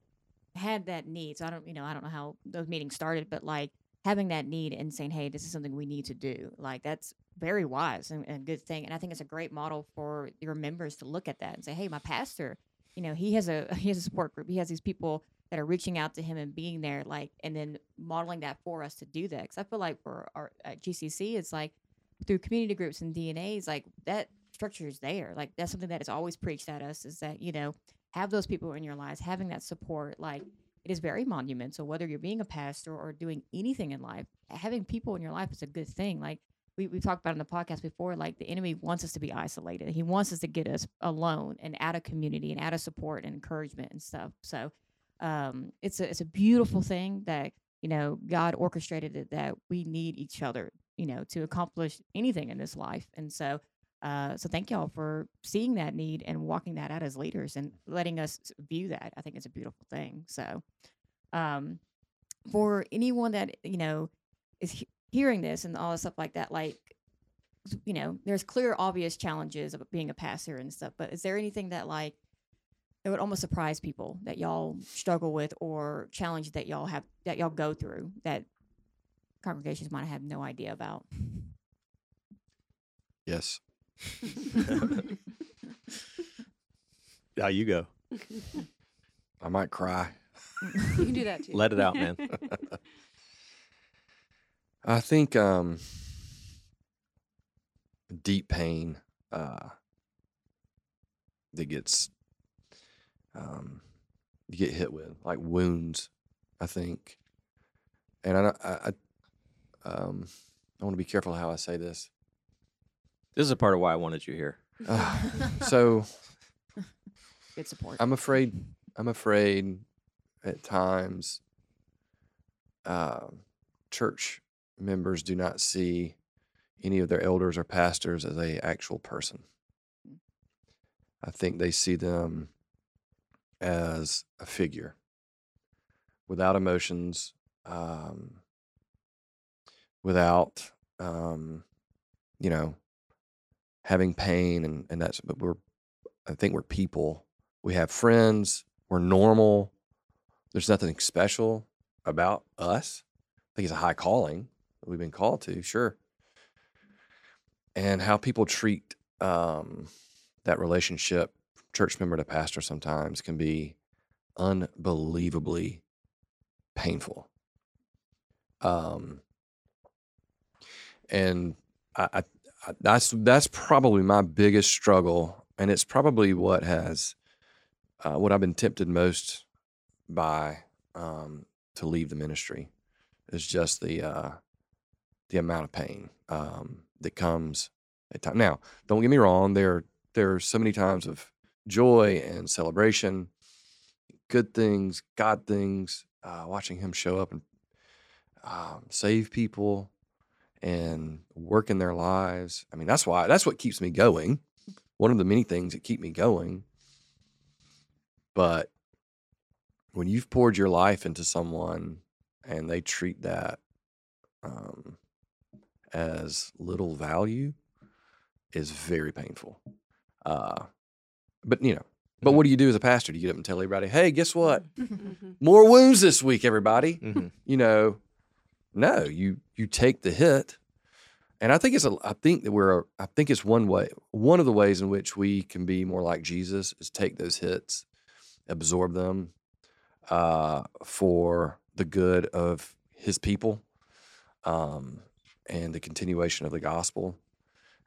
had that need. So I don't, you know, I don't know how those meetings started, but like having that need and saying, "Hey, this is something we need to do." Like that's very wise and, and good thing. And I think it's a great model for your members to look at that and say, "Hey, my pastor, you know, he has a he has a support group. He has these people that are reaching out to him and being there, like, and then modeling that for us to do that." Because I feel like for our GCC, it's like through community groups and DNAs, like that structure is there. Like that's something that is always preached at us is that you know have those people in your lives, having that support, like it is very monumental. Whether you're being a pastor or doing anything in life, having people in your life is a good thing. Like we we talked about in the podcast before, like the enemy wants us to be isolated. He wants us to get us alone and out of community and out of support and encouragement and stuff. So um, it's a it's a beautiful thing that you know God orchestrated it that we need each other, you know, to accomplish anything in this life. And so uh, so thank y'all for seeing that need and walking that out as leaders and letting us view that. I think it's a beautiful thing. So, um, for anyone that you know is he- hearing this and all this stuff like that, like you know, there's clear, obvious challenges of being a pastor and stuff. But is there anything that like it would almost surprise people that y'all struggle with or challenge that y'all have that y'all go through that congregations might have no idea about? Yes. Yeah, you go. I might cry. You can do that too. Let it out, man. I think um, deep pain uh, that gets um, you get hit with, like wounds. I think, and I, don't- I, I um, I want to be careful how I say this. This is a part of why I wanted you here. Uh, so Good support. I'm afraid. I'm afraid at times uh, church members do not see any of their elders or pastors as a actual person. I think they see them as a figure without emotions, um, without um, you know having pain and and that's but we're I think we're people. We have friends. We're normal. There's nothing special about us. I think it's a high calling that we've been called to, sure. And how people treat um, that relationship, church member to pastor, sometimes can be unbelievably painful. Um, and I, I, I that's that's probably my biggest struggle, and it's probably what has uh, what I've been tempted most by um, to leave the ministry is just the uh, the amount of pain um, that comes at time. Now, don't get me wrong. There there are so many times of joy and celebration, good things, God things, uh, watching Him show up and um, save people and work in their lives. I mean, that's why that's what keeps me going. One of the many things that keep me going. But when you've poured your life into someone and they treat that um, as little value, is very painful. Uh, but you know, but Mhm. what do you do as a pastor? Do you get up and tell everybody, "Hey, guess what? Mhm. More wounds this week, everybody." Mhm. You know, no, you you take the hit, and I think it's a. I think that we're. I think it's one way. One of the ways in which we can be more like Jesus is take those hits, absorb them, uh, for the good of His people, um, and the continuation of the gospel.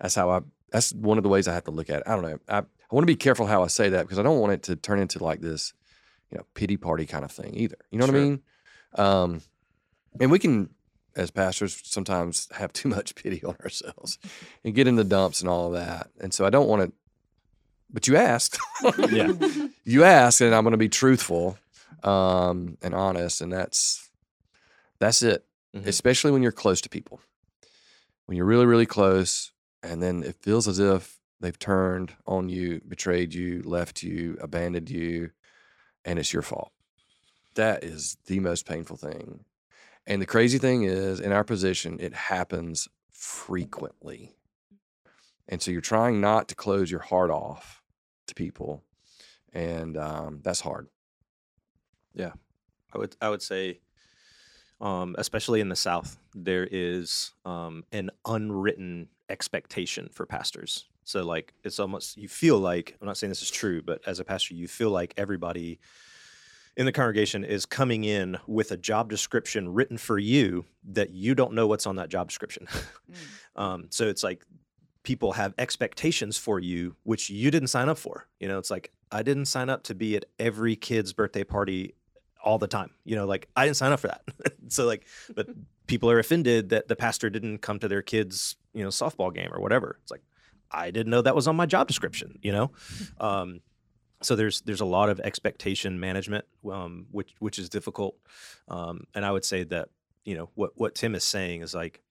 That's how I. That's one of the ways I have to look at it. I don't know. I I want to be careful how I say that because I don't want it to turn into like this, you know, pity party kind of thing either. You know what I mean? Um, and we can, as pastors, sometimes have too much pity on ourselves and get in the dumps and all of that. And so I don't want to. But you asked. Yeah. you asked, and I'm going to be truthful um, and honest, and that's that's it. Mhm. Especially when you're close to people, when you're really, really close, and then it feels as if they've turned on you, betrayed you, left you, abandoned you, and it's your fault. That is the most painful thing. And the crazy thing is, in our position, it happens frequently. And so you're trying not to close your heart off to people. And um, that's hard. Yeah. I would I would say, um, especially in the South, there is um, an unwritten expectation for pastors. So like it's almost you feel like I'm not saying this is true, but as a pastor, you feel like everybody in the congregation is coming in with a job description written for you that you don't know what's on that job description. um, so it's like people have expectations for you which you didn't sign up for. You know, it's like I didn't sign up to be at every kid's birthday party all the time. You know, like I didn't sign up for that. so like, but people are offended that the pastor didn't come to their kids, you know, softball game or whatever. It's like I didn't know that was on my job description. You know, um, so there's there's a lot of expectation management, um, which which is difficult. Um, and I would say that you know what what Tim is saying is like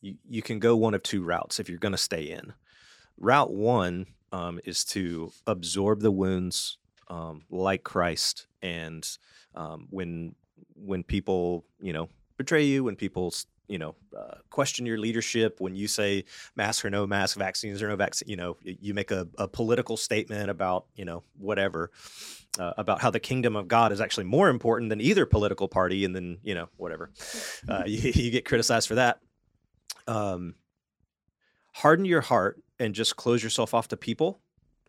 you you can go one of two routes if you're going to stay in. Route one um, is to absorb the wounds um, like Christ, and um, when when people you know betray you, when people you know uh, question your leadership, when you say mask or no mask, vaccines or no vaccine, you know you make a, a political statement about you know whatever uh, about how the kingdom of God is actually more important than either political party, and then you know whatever uh, you, you get criticized for that. Um, harden your heart and just close yourself off to people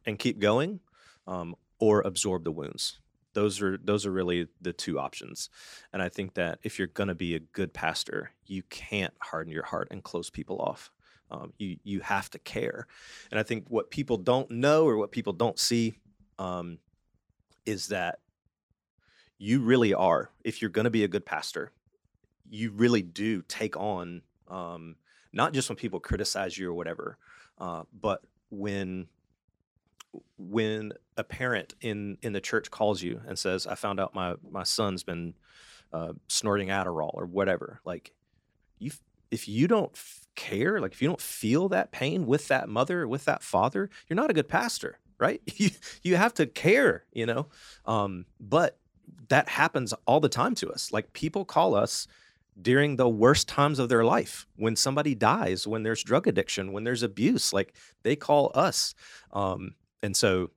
and keep going, um, or absorb the wounds. Those are those are really the two options. And I think that if you're going to be a good pastor, you can't harden your heart and close people off. Um, you you have to care. And I think what people don't know or what people don't see um, is that you really are. If you're going to be a good pastor, you really do take on um, not just when people criticize you or whatever, uh, but when when a parent in in the church calls you and says, "I found out my my son's been uh, snorting Adderall or whatever," like you, if you don't f- care, like if you don't feel that pain with that mother with that father, you're not a good pastor, right? You you have to care, you know. Um, but that happens all the time to us. Like people call us during the worst times of their life when somebody dies when there's drug addiction when there's abuse like they call us um, and so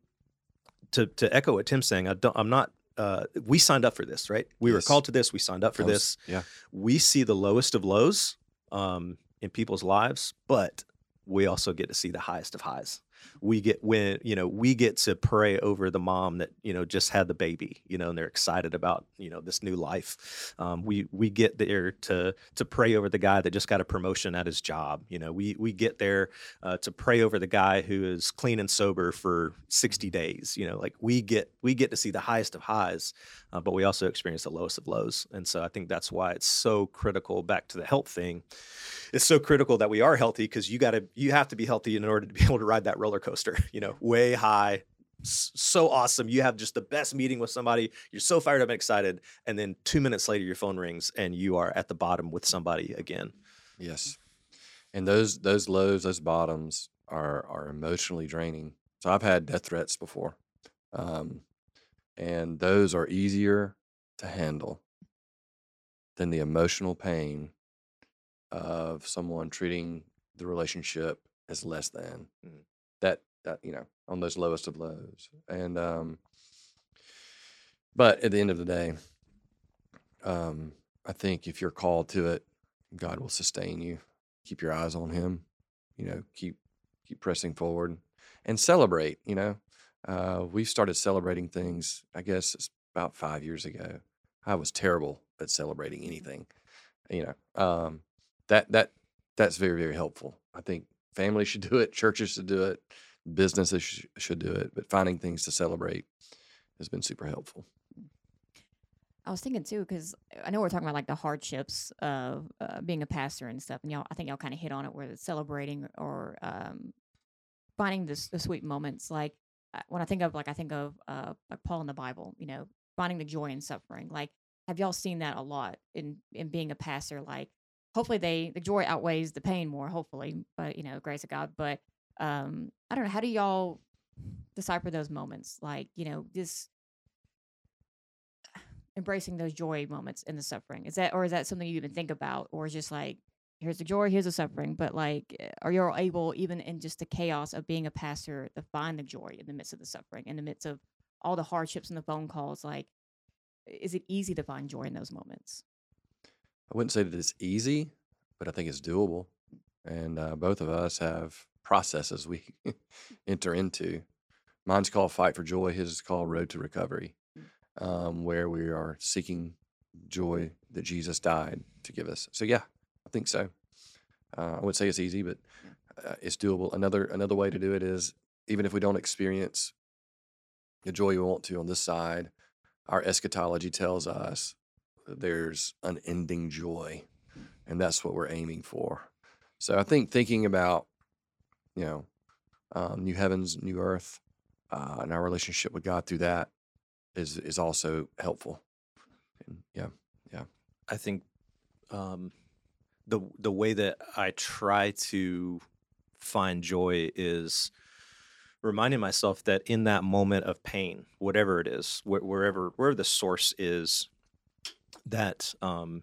to to echo what tim's saying i don't i'm not uh, we signed up for this right? We were called to this we signed up for That this. Yeah. we see the lowest of lows um, in people's lives but we also get to see the highest of highs we get when you know we get to pray over the mom that you know just had the baby you know and they're excited about you know this new life. Um, we we get there to to pray over the guy that just got a promotion at his job you know we we get there uh, to pray over the guy who is clean and sober for 60 days you know like we get we get to see the highest of highs uh, but we also experience the lowest of lows and so i think that's why it's so critical back to the health thing it's so critical that we are healthy because you got to you have to be healthy in order to be able to ride that roller coaster you know way high so awesome you have just the best meeting with somebody you're so fired up and excited and then two minutes later your phone rings and you are at the bottom with somebody again Yes. And those those lows, those bottoms are are emotionally draining. So I've had death threats before. Um, and those are easier to handle than the emotional pain of someone treating the relationship as less than. Mhm. That that you know on those lowest of lows, and um, but at the end of the day, um, I think if you're called to it, God will sustain you. Keep your eyes on Him. You know, keep keep pressing forward and celebrate. You know, uh, we started celebrating things. I guess it's about five years ago. I was terrible at celebrating anything. You know, um, that that that's very very helpful. I think families should do it, churches should do it, businesses sh- should do it. But finding things to celebrate has been super helpful. I was thinking too, because I know we're talking about like the hardships of uh, being a pastor and stuff, and y'all, I think y'all kind of hit on it, where it's celebrating or um, finding the, sweet moments. Like uh, when I think of like I think of uh, like Paul in the Bible, you know, finding the joy in suffering. Like, have y'all seen that a lot in in being a pastor? Like, hopefully they the joy outweighs the pain more. Hopefully, but you know, grace of God. But um, I don't know. How do y'all decipher those moments? Like, you know, this embracing those joy moments in the suffering is that or is that something you even think about or is just like here's the joy here's the suffering but like eh, are you able even in just the chaos of being a pastor to find the joy in the midst of the suffering in the midst of all the hardships and the phone calls like is it easy to find joy in those moments I wouldn't say that it's easy, but I think it's doable. And uh, both of us have processes we enter into. Mine's called Fight for Joy, his is called Road to Recovery, um, where we are seeking joy that Jesus died to give us. So, yeah, I think so. Uh, I wouldn't say it's easy, but uh, it's doable. Another another way to do it is even if we don't experience the joy we want to on this side, our eschatology tells us that there's unending joy, and that's what we're aiming for. So I think thinking about, you know, um, new heavens, new earth, uh, and our relationship with God through that is is also helpful. And yeah, I think um, the the way that I try to find joy is reminding myself that in that moment of pain, whatever it is, wh- wherever wherever the source is, that um,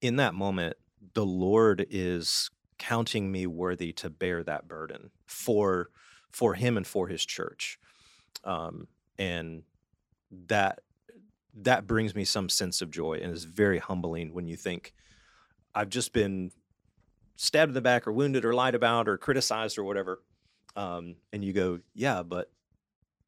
in that moment, the Lord is counting me worthy to bear that burden for for Him and for His church, um, and that that brings me some sense of joy and is very humbling when you think I've just been stabbed in the back or wounded or lied about or criticized or whatever. Um, and you go, yeah, but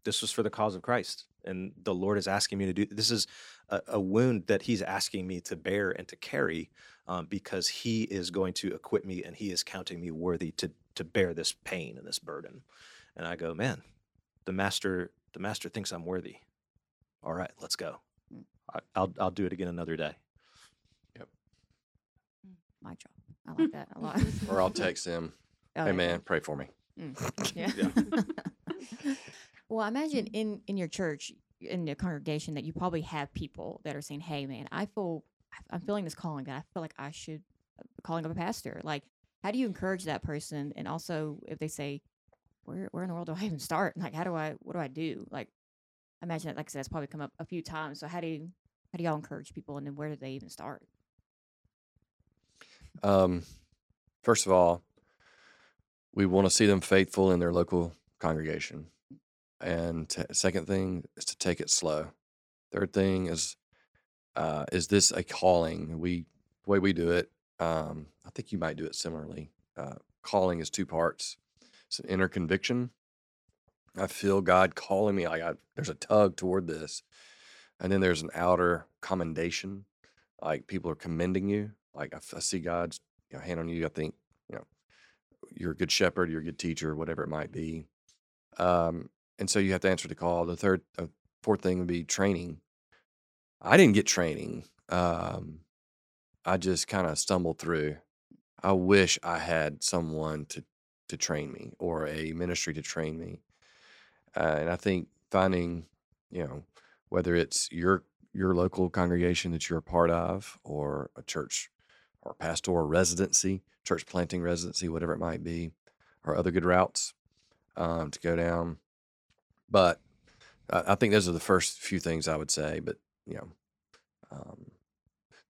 this was for the cause of Christ. And the Lord is asking me to do this is a, a wound that He's asking me to bear and to carry um, because He is going to equip me and He is counting me worthy to to bear this pain and this burden. And I go, man, the master the master thinks I'm worthy. All right, let's go. I, I'll I'll do it again another day. My job i like that a lot or I'll text him, Oh, "Hey man, pray for me." Mm, yeah. well, I imagine in in your church, in the congregation, that you probably have people that are saying, "Hey, man, I feel I'm feeling this calling that I feel like I should uh, calling of a pastor." Like, how do you encourage that person? And also, if they say, "Where where in the world do I even start? Like, how do I what do I do?" Like, I imagine that, like I said, it's probably come up a few times. So how do you how do y'all encourage people, and then where do they even start? Um, first of all, we want to see them faithful in their local congregation. And t- second thing is to take it slow. Third thing is, uh, is this a calling? We the way we do it. Um, I think you might do it similarly. Uh, calling is two parts. It's an inner conviction. I feel God calling me. Like I, there's a tug toward this, and then there's an outer commendation. Like people are commending you. Like I see God's you know, hand on you. I think you know you're a good shepherd, you're a good teacher, whatever it might be. Um, and so you have to answer the call. The third, uh, fourth thing would be training. I didn't get training. Um, I just kind of stumbled through. I wish I had someone to to train me or a ministry to train me. Uh, and I think finding, you know, whether it's your your local congregation that you're a part of, or a church, or pastoral residency, church planting residency, whatever it might be, or other good routes um, to go down. But I, I think those are the first few things I would say. But you know, um,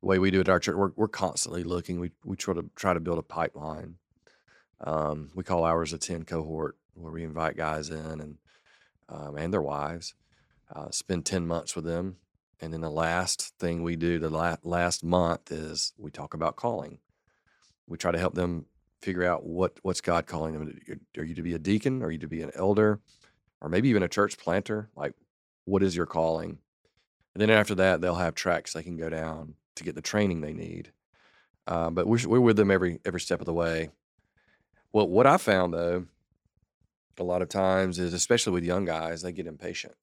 the way we do it at our church, we're, we're constantly looking. We we try to try to build a pipeline Um, we call ours a 10 cohort where we invite guys in and, um, and their wives, uh, spend 10 months with them. And then the last thing we do, the la- last month, is we talk about calling. We try to help them figure out what what's God calling them. Are you to be a deacon? Are you to be an elder? Or maybe even a church planter? Like, what is your calling? And then after that, they'll have tracks they can go down to get the training they need. Uh, but we're, we're with them every every step of the way. Well, what I found though, a lot of times is especially with young guys, they get impatient.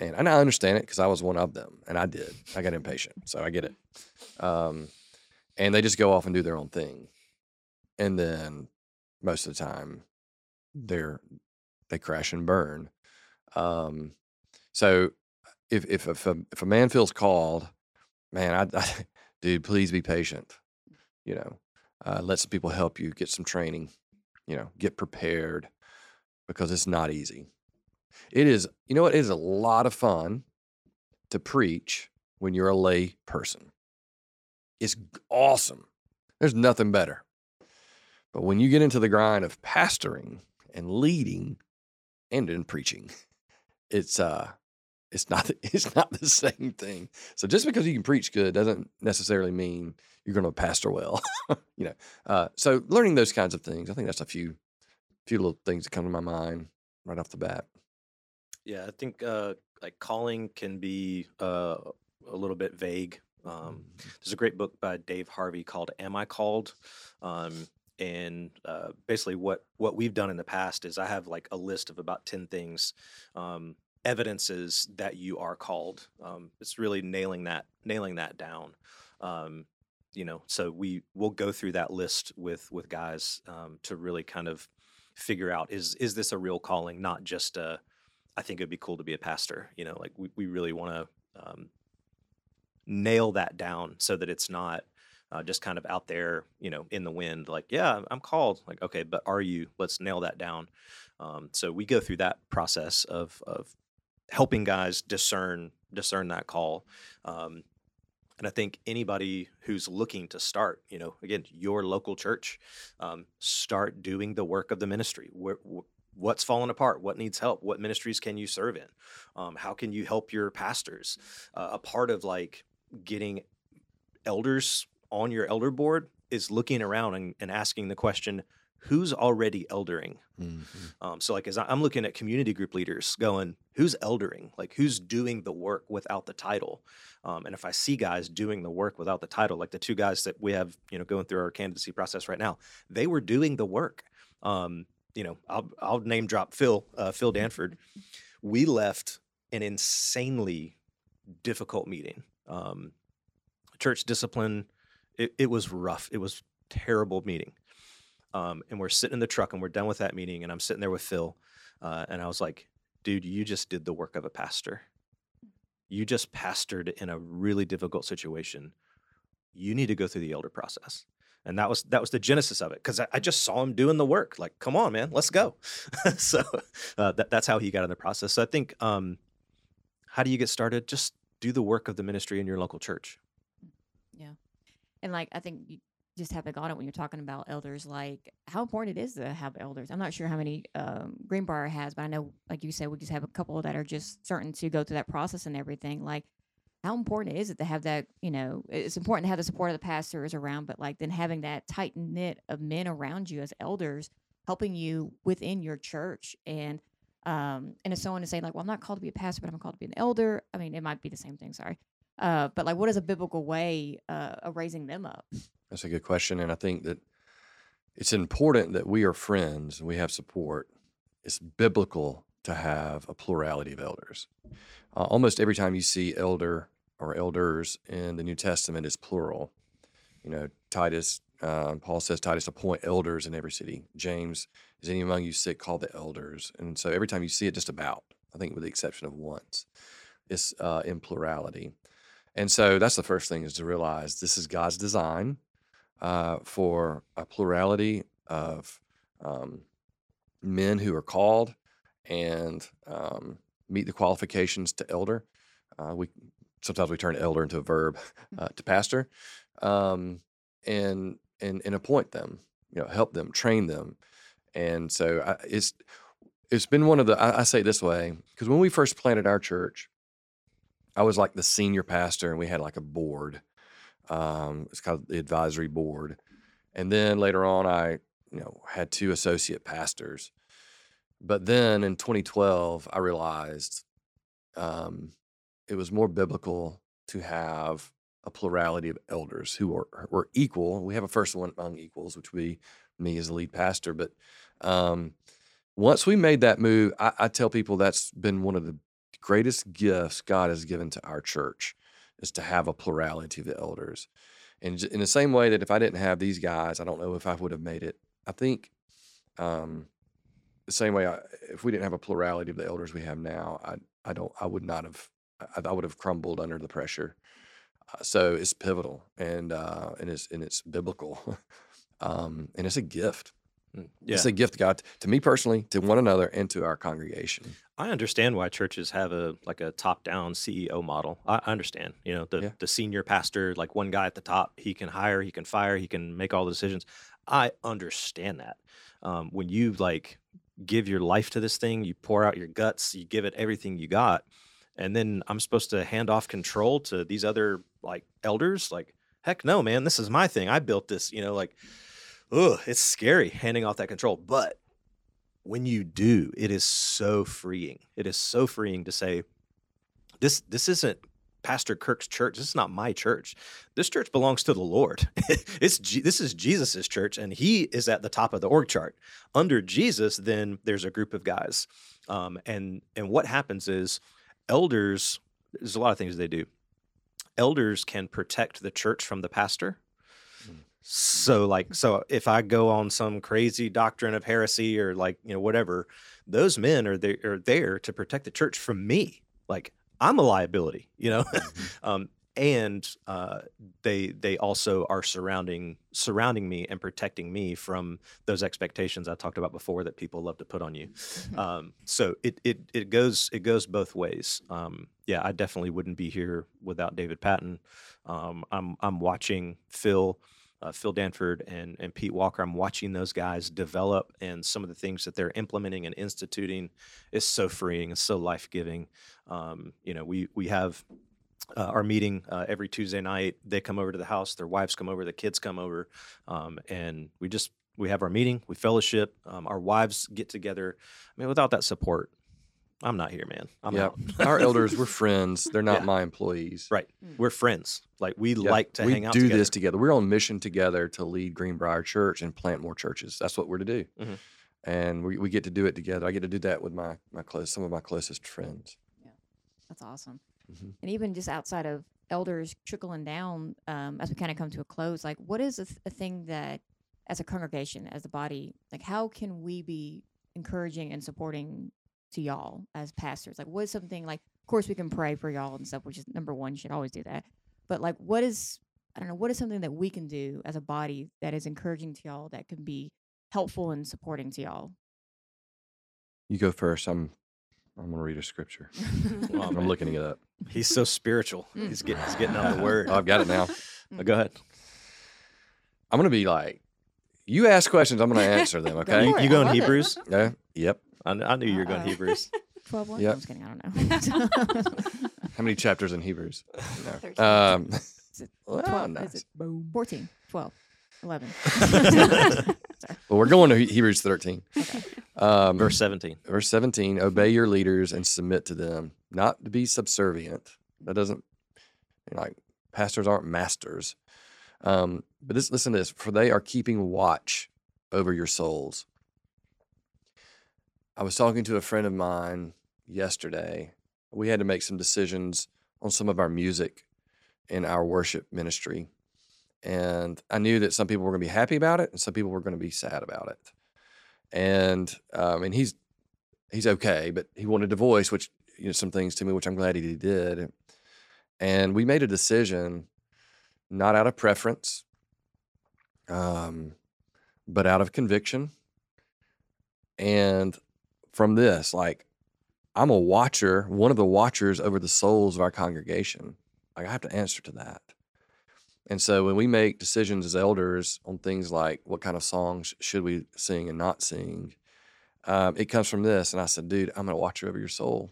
And, and I understand it because I was one of them, and I did. I got impatient, so I get it. Um, and they just go off and do their own thing, and then most of the time, they're they crash and burn. Um, so if if if a, if a man feels called, man, I, I dude, please be patient. You know, uh, let some people help you get some training. You know, get prepared because it's not easy. It is, you know what? It is a lot of fun to preach when you're a lay person. It's awesome. There's nothing better. But when you get into the grind of pastoring and leading and in preaching, it's uh it's not it's not the same thing. So just because you can preach good doesn't necessarily mean you're going to pastor well. you know. Uh, so learning those kinds of things, I think that's a few few little things that come to my mind right off the bat. Yeah, I think uh, like calling can be uh, a little bit vague. Um, Mm-hmm. there's a great book by Dave Harvey called "Am I Called?" Um, and uh, basically, what what we've done in the past is I have like a list of about ten things, um, evidences that you are called. Um, it's really nailing that nailing that down. Um, you know, so we will go through that list with with guys um, to really kind of figure out is is this a real calling, not just a I think it'd be cool to be a pastor. You know, like we, we really want to um, nail that down so that it's not uh, just kind of out there, you know, in the wind. Like, yeah, I'm called. Like, okay, but are you? Let's nail that down. Um, so we go through that process of of helping guys discern discern that call. Um, and I think anybody who's looking to start, you know, again, your local church, um, start doing the work of the ministry. What's falling apart? What needs help? What ministries can you serve in? Um, how can you help your pastors? Uh, a part of like getting elders on your elder board is looking around and, and asking the question, who's already eldering? Um, so like as I- I'm looking at community group leaders going, who's eldering? Like who's doing the work without the title? Um, and if I see guys doing the work without the title, like the two guys that we have, you know, going through our candidacy process right now, they were doing the work. Um, you know, I'll, I'll name drop Phil, uh, Phil Danford. We left an insanely difficult meeting. Um, church discipline, it, it was rough. It was terrible meeting. Um, and we're sitting in the truck and we're done with that meeting. And I'm sitting there with Phil. Uh, and I was like, dude, you just did the work of a pastor. You just pastored in a really difficult situation. You need to go through the elder process. And that was that was the genesis of it because I, I just saw him doing the work. Like, come on, man, let's go. so uh, that, that's how he got in the process. So I think, um, how do you get started? Just do the work of the ministry in your local church. Yeah, and like I think you just have on it when you're talking about elders, like how important it is to have elders. I'm not sure how many um, Greenbriar has, but I know, like you said, we just have a couple that are just certain to go through that process and everything. Like, how important is it to have that? You know, it's important to have the support of the pastors around, but like then having that tight knit of men around you as elders, helping you within your church and. Um, and if someone is saying like, "Well, I'm not called to be a pastor, but I'm called to be an elder," I mean, it might be the same thing. Sorry, uh, but like, what is a biblical way uh, of raising them up? That's a good question. And I think that it's important that we are friends and we have support. It's biblical to have a plurality of elders. Uh, almost every time you see elder or elders in the New Testament, is plural. You know, Titus, uh, Paul says, Titus, appoint elders in every city. James, is any among you sick? Call the elders. And so every time you see it, just about, I think with the exception of once, it's uh, in plurality. And so that's the first thing is to realize this is God's design uh, for a plurality of um, men who are called and um, meet the qualifications to elder. Uh, we sometimes we turn elder into a verb uh, to pastor, um, and and and appoint them. you know help them, train them, and so I, it's it's been one of the I, I say it this way because when we first planted our church, I was like the senior pastor, and we had like a board. Um, it's called the advisory board, and then later on, I you know had two associate pastors. But then in 2012, I realized um, it was more biblical to have a plurality of elders who are were equal. We have a first one among equals, which would be me as the lead pastor. But um, once we made that move, I, I tell people that's been one of the greatest gifts God has given to our church is to have a plurality of the elders. And in the same way that if I didn't have these guys, I don't know if I would have made it. I think um, the same way I, if we didn't have a plurality of the elders we have now, I I don't I would not have I, I would have crumbled under the pressure. Uh, so it's pivotal and uh, and it's and it's biblical, um, and it's a gift. Mm, Yeah. It's a gift, God, to me personally, to one another, and to our congregation. I understand why churches have a like a top down CEO model. I I understand. You know, the Yeah. the senior pastor, like one guy at the top, he can hire, he can fire, he can make all the decisions. I understand that. Um, when you like give your life to this thing, you pour out your guts, you give it everything you got, and then I'm supposed to hand off control to these other like elders. Like, heck no, man, this is my thing. I built this. You know, like, ugh, it's scary handing off that control, but when you do, it is so freeing. It is so freeing to say, this this isn't Pastor Kirk's church. This is not my church. This church belongs to the Lord. it's this is Jesus's church, and He is at the top of the org chart. Under Jesus, then there's a group of guys, um, and and what happens is elders. There's a lot of things they do. Elders can protect the church from the pastor. So like so if I go on some crazy doctrine of heresy or like you know whatever, those men are there are there to protect the church from me. Like I'm a liability, you know. um, and uh, they they also are surrounding surrounding me and protecting me from those expectations I talked about before that people love to put on you. Um, so it, it it goes it goes both ways. Um, yeah, I definitely wouldn't be here without David Patton. Um, I'm I'm watching Phil uh, Phil Danford and, and Pete Walker. I'm watching those guys develop, and some of the things that they're implementing and instituting is so freeing. It's so life giving. Um, you know, we we have uh, our meeting uh, every Tuesday night. They come over to the house. Their wives come over. The kids come over, um, and we just we have our meeting. We fellowship. Um, our wives get together. I mean, without that support, I'm not here, man. I'm yeah, out. our elders, we're friends. They're not Yeah. my employees. Right. We're friends. Like we Yeah, like to we hang out do together. this together. We're on mission together to lead Greenbriar Church and plant more churches. That's what we're to do, Mhm. and we, we get to do it together. I get to do that with my my close some of my closest friends. Yeah. That's awesome. Mhm. And even just outside of elders trickling down, um, as we kind of come to a close, like what is a, th- a thing that, as a congregation, as a body, like how can we be encouraging and supporting to y'all as pastors? Like, what is something like? Of course, we can pray for y'all and stuff, which is number one. You should always do that. But like, what is I don't know, what is something that we can do as a body that is encouraging to y'all that can be helpful and supporting to y'all? You go first. I'm I'm gonna read a scripture. Come I'm man. looking it up. He's so spiritual. He's getting he's getting on the word. Oh, I've got it now. Uh, Go ahead. I'm gonna be like, you ask questions, I'm gonna answer them. Okay. You, for it. you I going love it. Hebrews? Yeah. Yep. I, kn- I knew you were going Uh-oh. Hebrews. Twelve one? Yep. I'm just kidding. I don't know. How many chapters in Hebrews? No. Thirteen. Um, Is it well, 12? nice. Is it 14, 12, 11. Well, we're going to Hebrews 13. Okay. Um, Verse 17. verse 17 obey your leaders and submit to them not to be subservient that doesn't you know, like pastors aren't masters um, but this, listen to this for they are keeping watch over your souls i was talking to a friend of mine yesterday we had to make some decisions on some of our music in our worship ministry and i knew that some people were going to be happy about it and some people were going to be sad about it and um, and he's he's okay, but he wanted to voice which you know some things to me, which I'm glad he did. And we made a decision, not out of preference, um, but out of conviction. And from this, like I'm a watcher, one of the watchers over the souls of our congregation. Like I have to answer to that. And so when we make decisions as elders on things like what kind of songs should we sing and not sing, um, it comes from this. And I said, dude, I'm going to watch over your soul.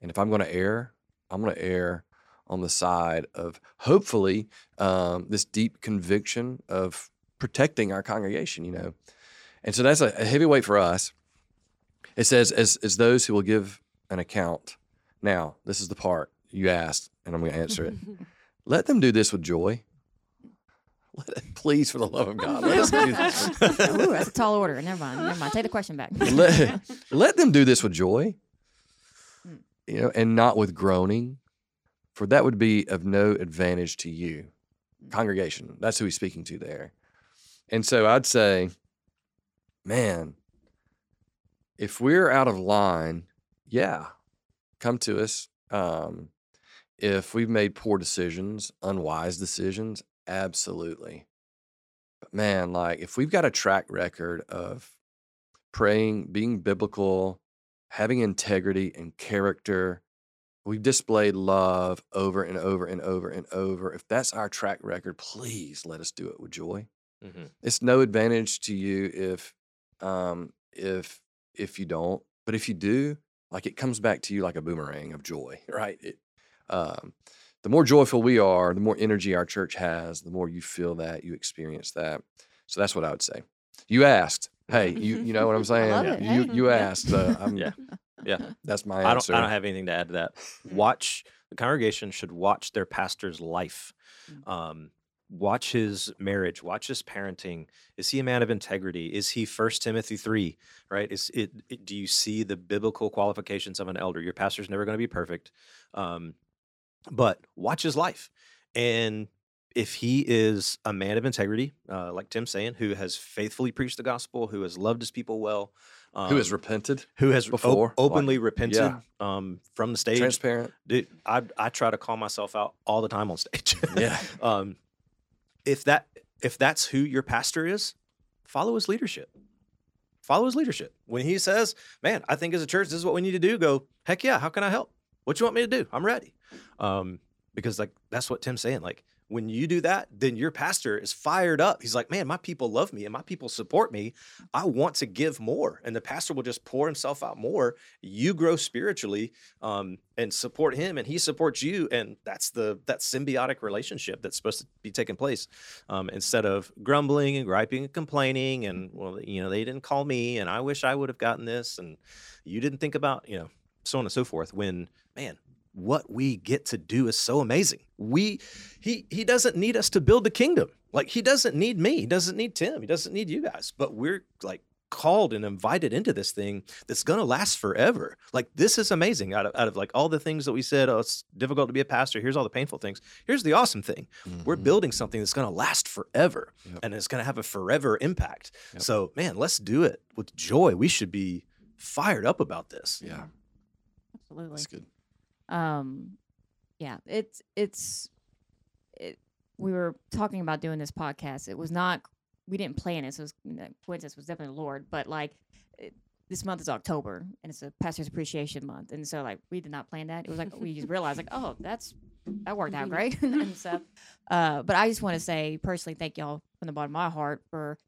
And if I'm going to err, I'm going to err on the side of hopefully um, this deep conviction of protecting our congregation, you know. And so that's a, a heavy weight for us. It says, as, as those who will give an account. Now, this is the part you asked, and I'm going to answer it. Let them do this with joy. Let it, please, for the love of God, let us do this. Ooh, that's a tall order. Never mind. Never mind. Take the question back. let, let them do this with joy, Mm. you know, and not with groaning, for that would be of no advantage to you, congregation. That's who he's speaking to there. And so I'd say, man, if we're out of line, yeah, come to us. Um, if we've made poor decisions, unwise decisions, absolutely. But man, like if we've got a track record of praying, being biblical, having integrity and character, we've displayed love over and over and over and over. If that's our track record, please let us do it with joy Mhm. it's no advantage to you if um if if you don't but if you do like it comes back to you like a boomerang of joy right it um the more joyful we are the more energy our church has the more you feel that you experience that so that's what i would say you asked hey you you know what i'm saying love you Hey. you asked so I'm, Yeah. Yeah. that's my I don't, answer I don't have anything to add to that. Watch the congregation should watch their pastor's life. Um, watch his marriage. Watch his parenting. Is he a man of integrity? Is he First Timothy three? Right? Is it, it? Do you see the biblical qualifications of an elder? Your pastor's never going to be perfect, um, but watch his life, and if he is a man of integrity, uh, like Tim's saying, who has faithfully preached the gospel, who has loved his people well, um, who has repented who has op- before, like, openly repented yeah. um, from the stage. transparent Dude, I I try to call myself out all the time on stage. Yeah. um, if that if that's who your pastor is, follow his leadership. Follow his leadership. When he says, "Man, I think as a church, this is what we need to do," go, "Heck yeah! How can I help? What you want me to do? I'm ready." Um, because like that's what Tim's saying. Like when you do that, then your pastor is fired up. He's like, "Man, my people love me and my people support me. I want to give more." And the pastor will just pour himself out more. You grow spiritually, um, and support him, and he supports you, and that's the that symbiotic relationship that's supposed to be taking place. Um, instead of grumbling and griping and complaining, and well, you know, they didn't call me, and I wish I would have gotten this, and you didn't think about, you know, so on and so forth. When man, what we get to do is so amazing. We he he doesn't need us to build the kingdom. Like he doesn't need me. He doesn't need Tim. He doesn't need you guys. But we're like called and invited into this thing that's gonna last forever. Like this is amazing. Out of out of like all the things that we said, oh, it's difficult to be a pastor. Here's all the painful things. Here's the awesome thing. We're Mhm. building something that's gonna last forever Yep. and it's gonna have a forever impact. Yep. So man, let's do it with joy. We should be fired up about this. yeah Absolutely. that's good um yeah it's it's it we were talking about doing this podcast. It was not we didn't plan it so it was, you know, coincidence was definitely the lord but like it, this month is october and it's a pastor's appreciation month and so like we did not plan that. It was like we just realized like oh that's that worked out great and stuff uh but i just want to say personally thank y'all from the bottom of my heart for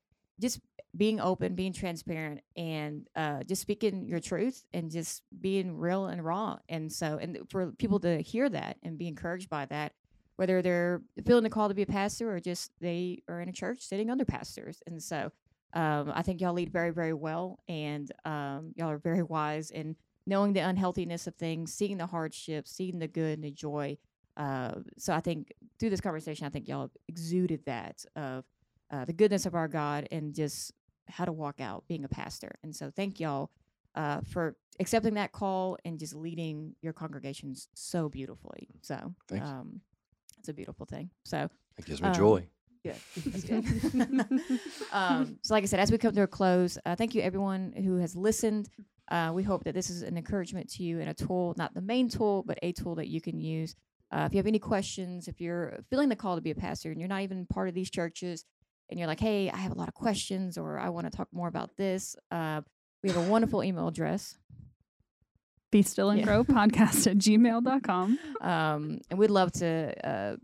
just being open, being transparent, and uh, just speaking your truth and just being real and raw. And so, and for people to hear that and be encouraged by that, whether they're feeling the call to be a pastor or just they are in a church sitting under pastors. And so, um, I think y'all lead very, very well, and um, y'all are very wise in knowing the unhealthiness of things, seeing the hardships, seeing the good and the joy. Uh, so I think through this conversation, I think y'all have exuded that of uh, the goodness of our God and just how to walk out being a pastor. And so thank y'all uh, for accepting that call and just leading your congregations so beautifully. So um, it's a beautiful thing. So it gives me Um, joy Good. That's good. um, so, like I said, as we come to a close, uh, thank you everyone who has listened. Uh, we hope that this is an encouragement to you and a tool, not the main tool, but a tool that you can use. Uh, if you have any questions, if you're feeling the call to be a pastor and you're not even part of these churches, and you're like, hey, I have a lot of questions or I want to talk more about this, uh, we have a wonderful email address. Be still and Yeah. grow podcast at gmail.com. um, and we'd love to uh,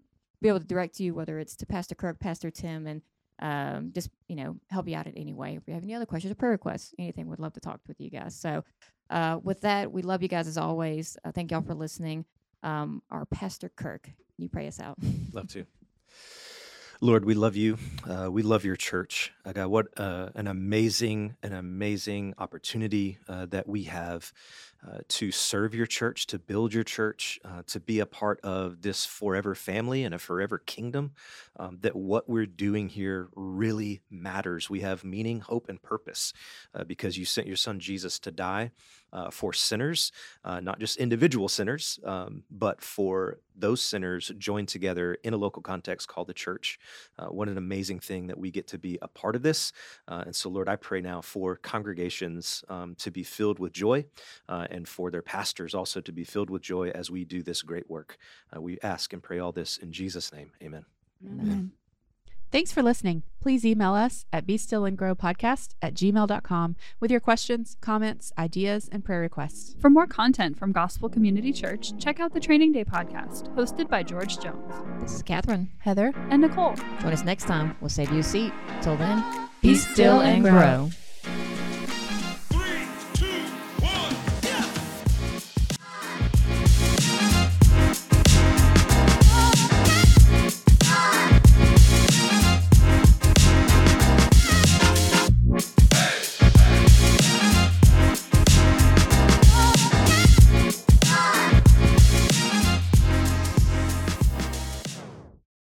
be able to direct you, whether it's to Pastor Kirk, Pastor Tim, and um, just you know help you out in any way. If you have any other questions or prayer requests, anything, we'd love to talk with you guys. So, uh, with that, we love you guys as always. Uh, thank y'all for listening. Um, our Pastor Kirk, you pray us out? Love to. Lord, we love you. Uh, we love your church. Uh, God, what uh, an amazing, an amazing opportunity uh, that we have uh, to serve your church, to build your church, uh, to be a part of this forever family and a forever kingdom. Um, that what we're doing here really matters. We have meaning, hope, and purpose uh, because you sent your son Jesus to die uh, for sinners, uh, not just individual sinners, um, but for those sinners joined together in a local context called the church. What an amazing thing that we get to be a part of this. And so, Lord, I pray now for congregations um, to be filled with joy and for their pastors also to be filled with joy as we do this great work. Uh, we ask and pray all this in Jesus' name. Amen. Amen. Thanks for listening. Please email us at be still and grow podcast at gmail.com with your questions, comments, ideas, and prayer requests. For more content from Gospel Community Church, check out the Training Day podcast, hosted by George Jones This is Catherine. Heather, and Nicole. Join us next time. We'll save you a seat. Till then, be still and grow.